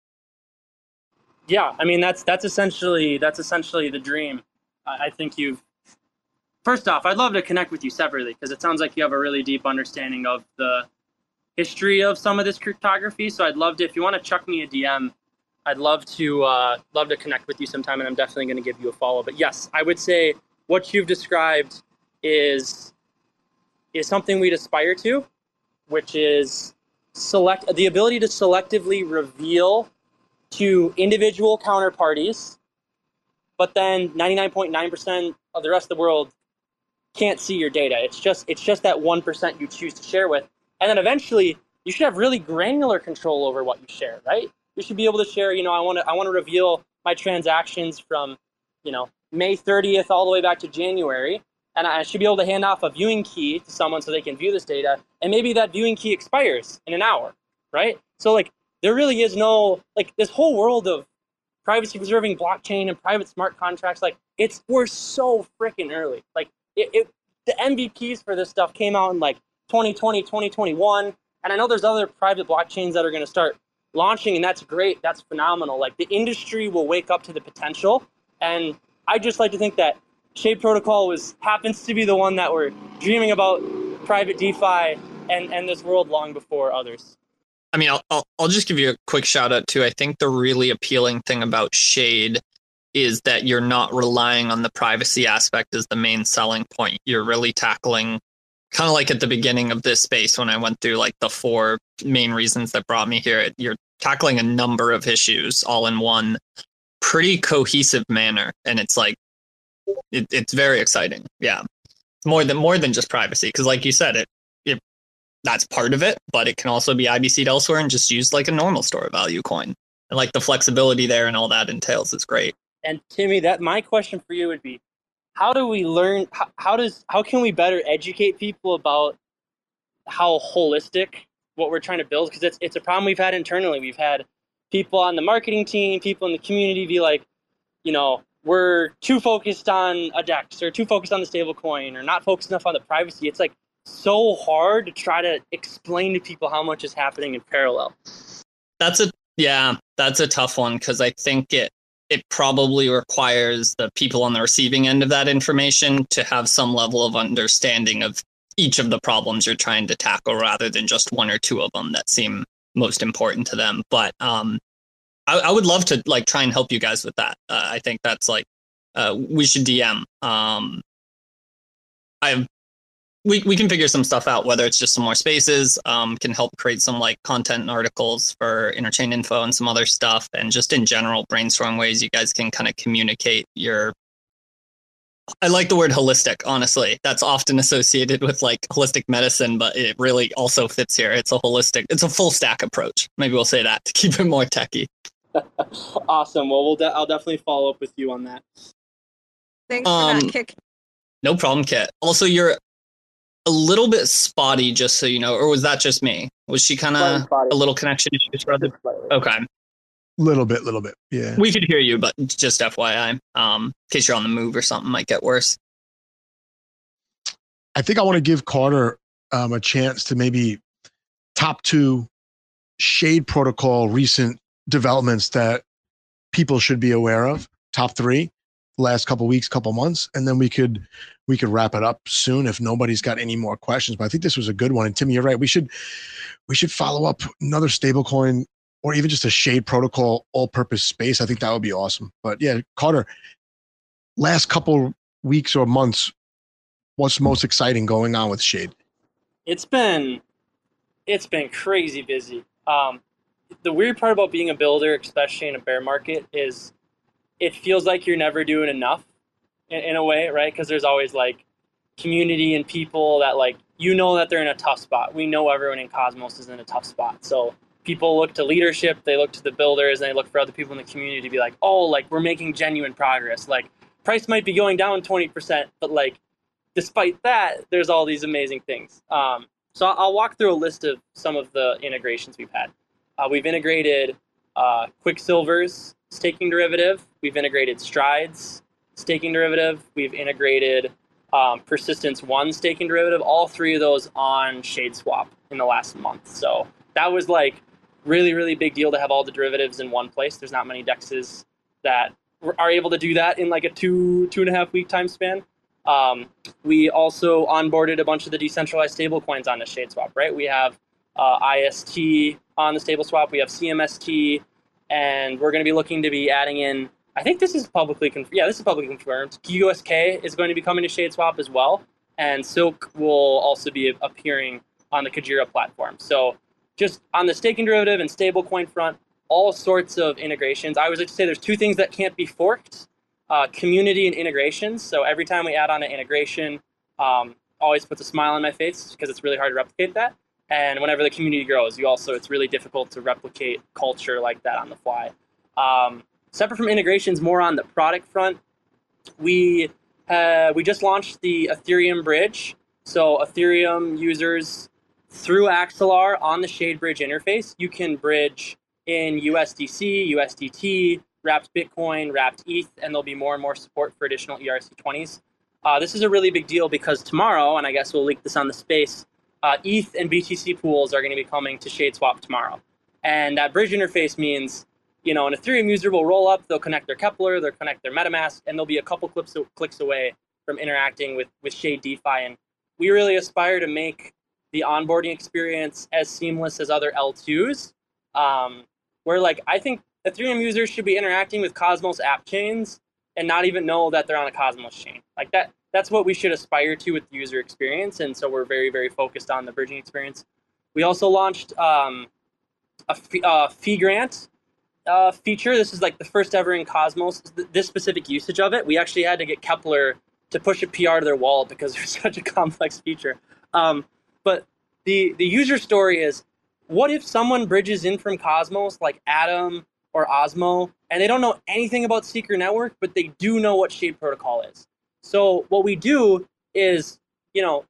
[SPEAKER 3] Yeah, I mean that's that's essentially that's essentially the dream. I think you've first off, I'd love to connect with you separately because it sounds like you have a really deep understanding of the history of some of this cryptography. So I'd love to, if you want to chuck me a DM, I'd love to uh, love to connect with you sometime, and I'm definitely going to give you a follow. But yes, I would say what you've described is is something we'd aspire to, which is select the ability to selectively reveal to individual counterparties, but then 99.9% of the rest of the world can't see your data. It's just it's just that one percent you choose to share with, and then eventually you should have really granular control over what you share, right? You should be able to share. You know, I want to I want to reveal my transactions from, you know, May 30th all the way back to January, and I should be able to hand off a viewing key to someone so they can view this data, and maybe that viewing key expires in an hour, right? So like there really is no like this whole world of privacy preserving blockchain and private smart contracts like it's we're so freaking early like it, it, the MVPs for this stuff came out in like 2020, 2021. And I know there's other private blockchains that are going to start launching, and that's great. That's phenomenal. Like the industry will wake up to the potential. And I just like to think that Shade Protocol was happens to be the one that we're dreaming about private DeFi and, and this world long before others.
[SPEAKER 4] I mean, I'll, I'll, I'll just give you a quick shout out too. I think the really appealing thing about Shade is that you're not relying on the privacy aspect as the main selling point. You're really tackling kind of like at the beginning of this space when I went through like the four main reasons that brought me here. You're tackling a number of issues all in one pretty cohesive manner. And it's like, it, it's very exciting. Yeah. More than more than just privacy. Cause like you said, it, it that's part of it, but it can also be IBC'd elsewhere and just used like a normal store value coin. And like the flexibility there and all that entails is great.
[SPEAKER 3] And Timmy, that my question for you would be, how do we learn? How, how does how can we better educate people about how holistic what we're trying to build? Because it's it's a problem we've had internally. We've had people on the marketing team, people in the community be like, you know, we're too focused on a DEX or too focused on the stable coin or not focused enough on the privacy. It's like so hard to try to explain to people how much is happening in parallel.
[SPEAKER 4] That's a yeah, that's a tough one because I think it it probably requires the people on the receiving end of that information to have some level of understanding of each of the problems you're trying to tackle rather than just one or two of them that seem most important to them. But um, I, I, would love to like try and help you guys with that. Uh, i think that's like uh, we should dm um, i've we, we can figure some stuff out whether it's just some more spaces um, can help create some like content and articles for interchain info and some other stuff and just in general brainstorm ways you guys can kind of communicate your i like the word holistic honestly. That's often associated with like holistic medicine but it really also fits here. It's a holistic it's a full stack approach. Maybe we'll say that to keep it more techy
[SPEAKER 3] awesome. Well we'll de- i'll definitely follow up with you on that.
[SPEAKER 5] Thanks for that um, kick
[SPEAKER 4] no problem, Kit. Also, you're a little bit spotty, just so you know, or was that just me? Was she kind of a little connection issues for other? Okay.
[SPEAKER 2] Little bit, little bit. Yeah.
[SPEAKER 4] We could hear you, but just FYI, um, in case you're on the move or something, might get worse.
[SPEAKER 2] I think I want to give Carter um, a chance to maybe top two shade protocol recent developments that people should be aware of. Top three, last couple weeks, couple months, and then we could we could wrap it up soon if nobody's got any more questions. But I think this was a good one. And Timmy, you're right. We should we should follow up another stablecoin or even just a shade protocol all-purpose space. I think that would be awesome. But yeah, Carter, last couple weeks or months, what's most exciting going on with Shade?
[SPEAKER 3] It's been it's been crazy busy. Um, the weird part about being a builder, especially in a bear market, is it feels like you're never doing enough in, in a way, right? Because there's always like community and people that like you know that they're in a tough spot. We know everyone in Cosmos is in a tough spot. So people look to leadership, they look to the builders, and they look for other people in the community to be like, oh, like we're making genuine progress. Like price might be going down 20%, but like despite that, there's all these amazing things. Um, so I'll walk through a list of some of the integrations we've had. Uh, we've integrated uh, Quicksilver's staking derivative. We've integrated Stride's staking derivative. We've integrated um, Persistence One staking derivative. All three of those on ShadeSwap in the last month. So that was like really really big deal to have all the derivatives in one place. There's not many dexes that are able to do that in like a two two and a half week time span. Um, we also onboarded a bunch of the decentralized stablecoins on the ShadeSwap. Right, we have uh, IST on the stable swap. We have CMST. And we're going to be looking to be adding in. I think this is publicly confirmed. Yeah, this is publicly confirmed. USK is going to be coming to ShadeSwap as well, and Silk will also be appearing on the Kujira platform. So, just on the staking derivative and stablecoin front, all sorts of integrations. I always like to say there's two things that can't be forked: uh, community and integrations. So every time we add on an integration, um, always puts a smile on my face because it's really hard to replicate that. And whenever the community grows, you also it's really difficult to replicate culture like that on the fly. Um, separate from integrations, more on the product front, we uh, we just launched the Ethereum bridge. So Ethereum users through Axelar on the Shade Bridge interface, you can bridge in USDC, USDT, wrapped Bitcoin, wrapped ETH, and there'll be more and more support for additional ERC20s. Uh, this is a really big deal because tomorrow, and I guess we'll leak this on the space, uh, ETH and BTC pools are going to be coming to ShadeSwap tomorrow. And that bridge interface means, you know, an Ethereum user will roll up, they'll connect their Keplr, they'll connect their MetaMask, and they'll be a couple clips, clicks away from interacting with, with Shade DeFi. And we really aspire to make the onboarding experience as seamless as other L2s. Um, where, like, I think Ethereum users should be interacting with Cosmos app chains and not even know that they're on a Cosmos chain. Like that, that's what we should aspire to with the user experience. And so we're very, very focused on the bridging experience. We also launched um, a fee, uh, fee grant uh, feature. This is like the first ever in Cosmos. This specific usage of it, we actually had to get Keplr to push a PR to their wallet because it's such a complex feature. Um, but the the user story is, what if someone bridges in from Cosmos, like Atom or Osmo, and they don't know anything about Secret Network, but they do know what Shade Protocol is. So what we do is, you know,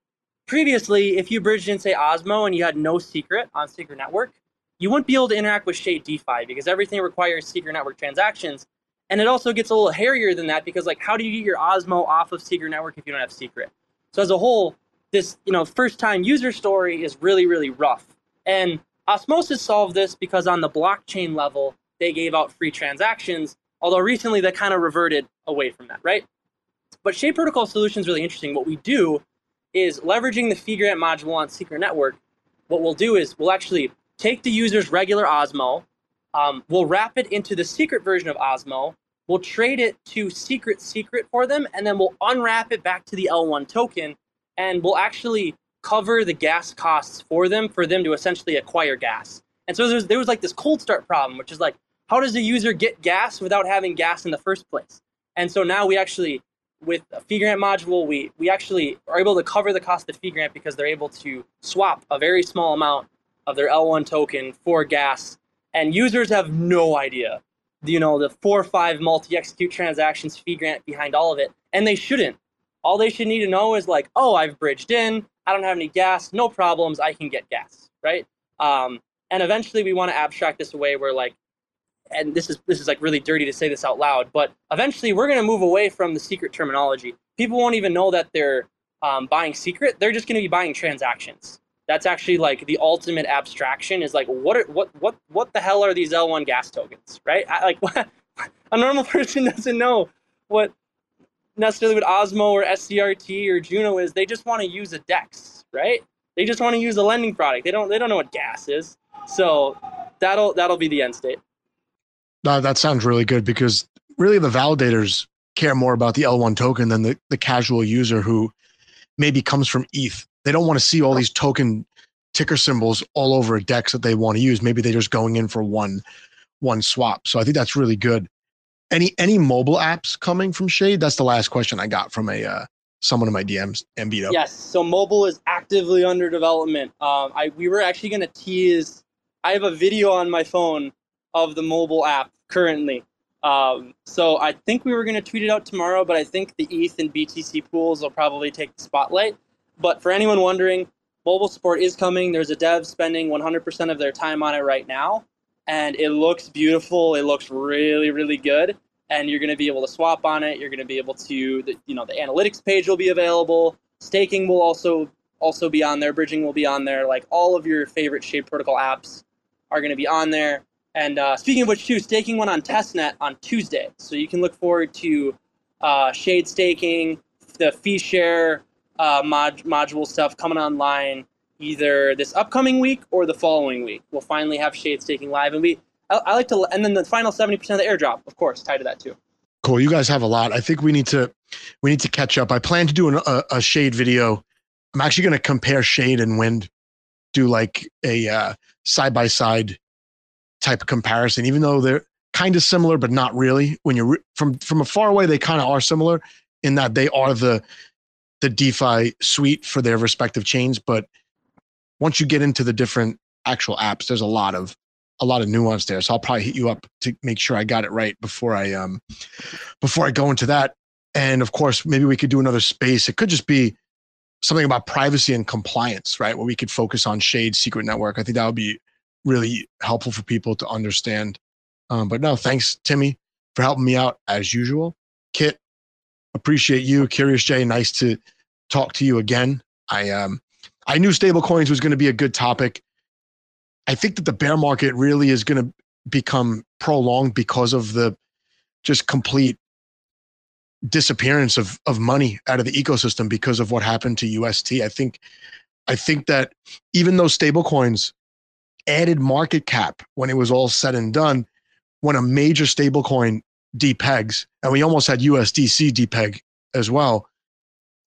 [SPEAKER 3] previously, if you bridged in, say, Osmo and you had no secret on Secret Network, you wouldn't be able to interact with Shade DeFi because everything requires Secret Network transactions. And it also gets a little hairier than that because, like, how do you get your Osmo off of Secret Network if you don't have Secret? So as a whole, this, you know, first-time user story is really, really rough. And Osmosis solved this because on the blockchain level, they gave out free transactions, although recently they kind of reverted away from that, right? But Shade Protocol solution is really interesting. What we do is leveraging the fee grant module on Secret Network. What we'll do is we'll actually take the user's regular Osmo, um, we'll wrap it into the secret version of Osmo, we'll trade it to Secret Secret for them, and then we'll unwrap it back to the L1 token, and we'll actually cover the gas costs for them for them to essentially acquire gas. And so there was, there was like this cold start problem, which is like, how does the user get gas without having gas in the first place? And so now we actually, with a fee grant module, we, we actually are able to cover the cost of fee grant because they're able to swap a very small amount of their L1 token for gas. And users have no idea, you know, the four or five multi-execute transactions fee grant behind all of it. And they shouldn't. All they should need to know is like, oh, I've bridged in, I don't have any gas, no problems, I can get gas, right? Um, and eventually we want to abstract this away where like and this is this is like really dirty to say this out loud, but eventually we're going to move away from the secret terminology. People won't even know that they're um, buying secret. They're just going to be buying transactions. That's actually like the ultimate abstraction. Is like what are, what what what the hell are these L1 gas tokens, right? I, like what, a normal person doesn't know what necessarily what Osmo or SCRT or Juno is. They just want to use a DEX, right? They just want to use a lending product. They don't they don't know what gas is. So that'll that'll be the end state.
[SPEAKER 2] No, that sounds really good because really the validators care more about the L1 token than the, the casual user who maybe comes from ETH. They don't want to see all these token ticker symbols all over a DEX that they want to use. Maybe they're just going in for one one swap. So I think that's really good. Any any mobile apps coming from Shade? That's the last question I got from a uh, someone in my DMs, Ambito.
[SPEAKER 3] Yes. So mobile is actively under development. Um, I we were actually going to tease. I have a video on my phone of the mobile app currently. Um, so I think we were going to tweet it out tomorrow, but I think the ETH and BTC pools will probably take the spotlight. But for anyone wondering, mobile support is coming. There's a dev spending 100% of their time on it right now, and it looks beautiful. It looks really, really good. And you're going to be able to swap on it. You're going to be able to, the, you know, the analytics page will be available. Staking will also also be on there. Bridging will be on there. Like all of your favorite Shade Protocol apps are going to be on there. And uh, speaking of which, too, staking one on testnet on Tuesday, so you can look forward to uh, shade staking, the fee share uh, mod- module stuff coming online either this upcoming week or the following week. We'll finally have shade staking live, and we I, I like to, and then the final seventy percent of the airdrop, of course, tied to that too.
[SPEAKER 2] Cool. You guys have a lot. I think we need to we need to catch up. I plan to do an, a, a shade video. I'm actually going to compare shade and wind, do like a side by side type of comparison, even though they're kind of similar, but not really. When you're re- from from a far away, they kind of are similar in that they are the the DeFi suite for their respective chains. But once you get into the different actual apps, there's a lot of a lot of nuance there. So I'll probably hit you up to make sure I got it right before I um before I go into that. And of course, maybe we could do another space. It could just be something about privacy and compliance, right? Where we could focus on Shade Secret Network. I think that would be really helpful for people to understand. Um, but no, thanks, Timmy, for helping me out as usual. Kit, appreciate you. Curious J, nice to talk to you again. I um I knew stablecoins was going to be a good topic. I think that the bear market really is going to become prolonged because of the just complete disappearance of of money out of the ecosystem because of what happened to UST. I think I think that even though stablecoins added market cap when it was all said and done, when a major stablecoin depegs, and we almost had USDC depeg as well,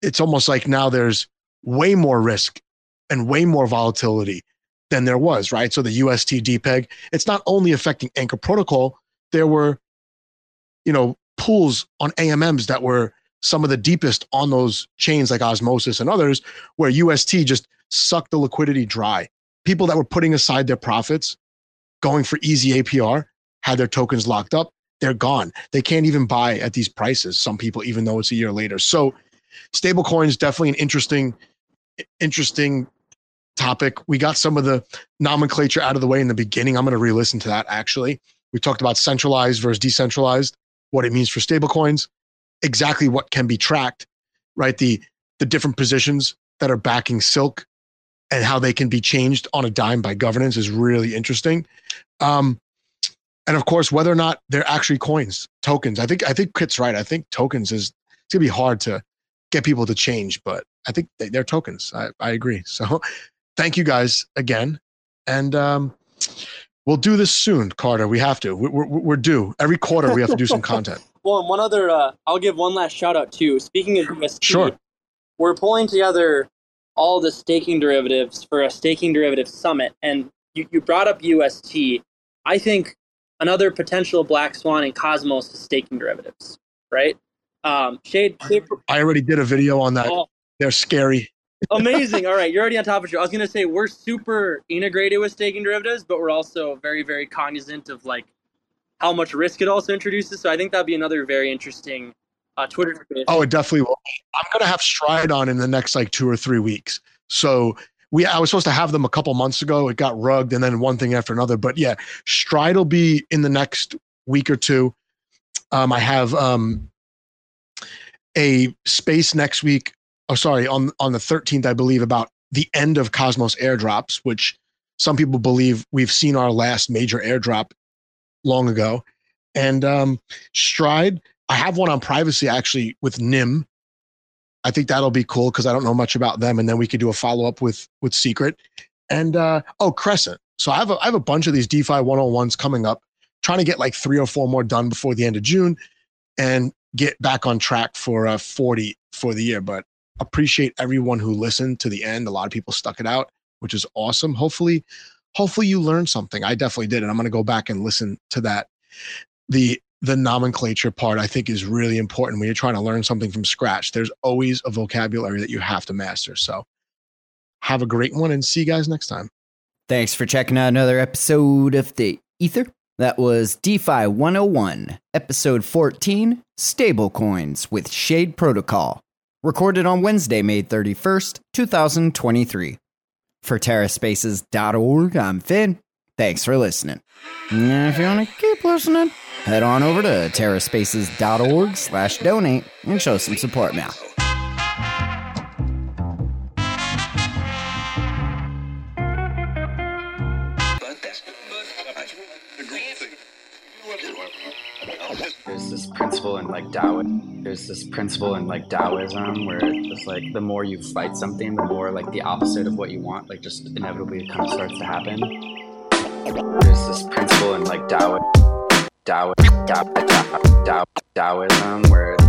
[SPEAKER 2] it's almost like now there's way more risk and way more volatility than there was, right? So the UST depeg, it's not only affecting Anchor Protocol, there were, you know, pools on AMMs that were some of the deepest on those chains like Osmosis and others, where UST just sucked the liquidity dry. People that were putting aside their profits, going for easy APR, had their tokens locked up. They're gone. They can't even buy at these prices. Some people, even though it's a year later. So, stablecoins definitely an interesting, interesting topic. We got some of the nomenclature out of the way in the beginning. I'm going to re-listen to that. Actually, we talked about centralized versus decentralized what it means for stablecoins, exactly what can be tracked, right? The the different positions that are backing Silk and how they can be changed on a dime by governance is really interesting. Um, and of course, whether or not they're actually coins, tokens. I think I think Kit's right. I think tokens is it's gonna be hard to get people to change, but I think they, are tokens. I, I agree. So thank you guys again, and um, We'll do this soon, Carter. We have to. We're, we're, we're due. Every quarter, we have to do some content.
[SPEAKER 3] well, and one other, uh, I'll give one last shout out too. Speaking of UST,
[SPEAKER 2] sure.
[SPEAKER 3] we're pulling together all the staking derivatives for a staking derivative summit. And you, you brought up UST. I think another potential black swan in Cosmos is staking derivatives, right? Um, Shade,
[SPEAKER 2] I already did a video on that. Oh. They're scary.
[SPEAKER 3] Amazing. All right, you're already on top of it. I was gonna say we're super integrated with staking derivatives, but we're also very, very cognizant of like how much risk it also introduces. So I think that'd be another very interesting uh, Twitter.
[SPEAKER 2] Oh, it definitely will. I'm gonna have Stride on in the next like two or three weeks. So we I was supposed to have them a couple months ago. It got rugged, and then one thing after another. But yeah, Stride will be in the next week or two. Um, I have um, a space next week oh sorry on on the 13th i believe about the end of cosmos airdrops which some people believe we've seen our last major airdrop long ago and um, stride i have one on privacy actually with Nym i think that'll be cool because i don't know much about them and then we could do a follow-up with with secret and uh, oh crescent so i have a, I have a bunch of these defi 101s coming up trying to get like three or four more done before the end of june and get back on track for uh, 40 for the year but appreciate everyone who listened to the end. A lot of people stuck it out, which is awesome. Hopefully, hopefully you learned something. I definitely did, and I'm going to go back and listen to that. The the nomenclature part I think is really important when you're trying to learn something from scratch. There's always a vocabulary that you have to master. So have a great one and see you guys next time.
[SPEAKER 1] Thanks for checking out another episode of the Ether. That was DeFi 101, episode 14, Stablecoins with Shade Protocol recorded on Wednesday, May 31st, 2023. For TerraSpaces.org, I'm Finn. Thanks for listening. If you want to keep listening, head on over to TerraSpaces.org slash donate and show some support now.
[SPEAKER 7] There's this principle in like Taoism. There's this principle in like Taoism where it's just like the more you fight something, the more like the opposite of what you want, like just inevitably it kind of starts to happen. there's this principle in like Tao, Tao, Tao, Tao, Taoism where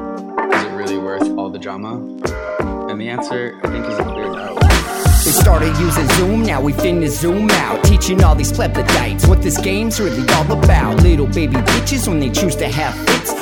[SPEAKER 7] Drama? And the answer, I think, is a clear no.
[SPEAKER 1] They started using Zoom, now we finna zoom out. Teaching all these plebiscites what this game's really all about. Little baby bitches when they choose to have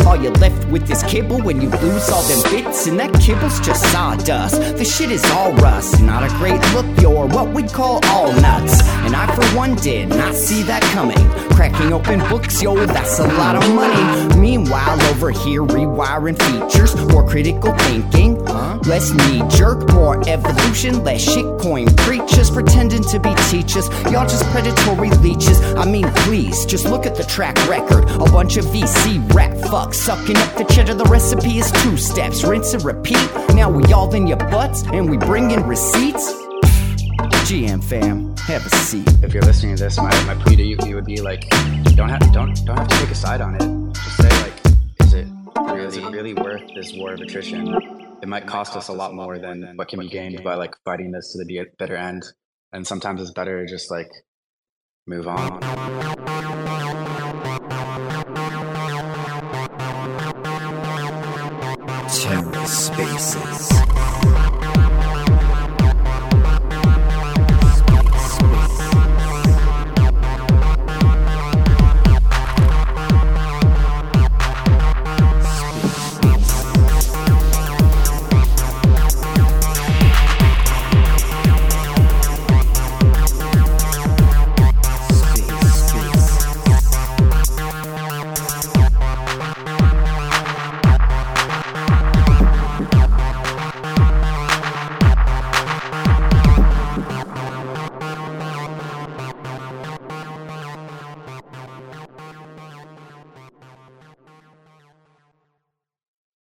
[SPEAKER 1] All you're left with is kibble when you lose all them bits. And that kibble's just sawdust. The shit is all rust. Not a great look, you're what we'd call all nuts. And I, for one, did not see that coming. Cracking open books, yo, that's a lot of money. Meanwhile, over here, rewiring features, more critical thinking, huh? less knee jerk, more evolution, less shitcoin preachers pretending to be teachers. Y'all just predatory leeches. I mean, please, just look at the track record. A bunch of VC rap fucks sucking up the cheddar. The recipe is two steps, rinse and repeat. Now we all in your butts and we bring in receipts. GM fam, have a seat.
[SPEAKER 7] If you're listening to this, my, my plea to you, you would be like, don't have don't don't have to take a side on it. Just say like, is it really, is it really worth this war of attrition? It might cost us a lot more than what can be gained by like fighting this to the bitter end. And sometimes it's better to just like move on.
[SPEAKER 1] TerraSpaces.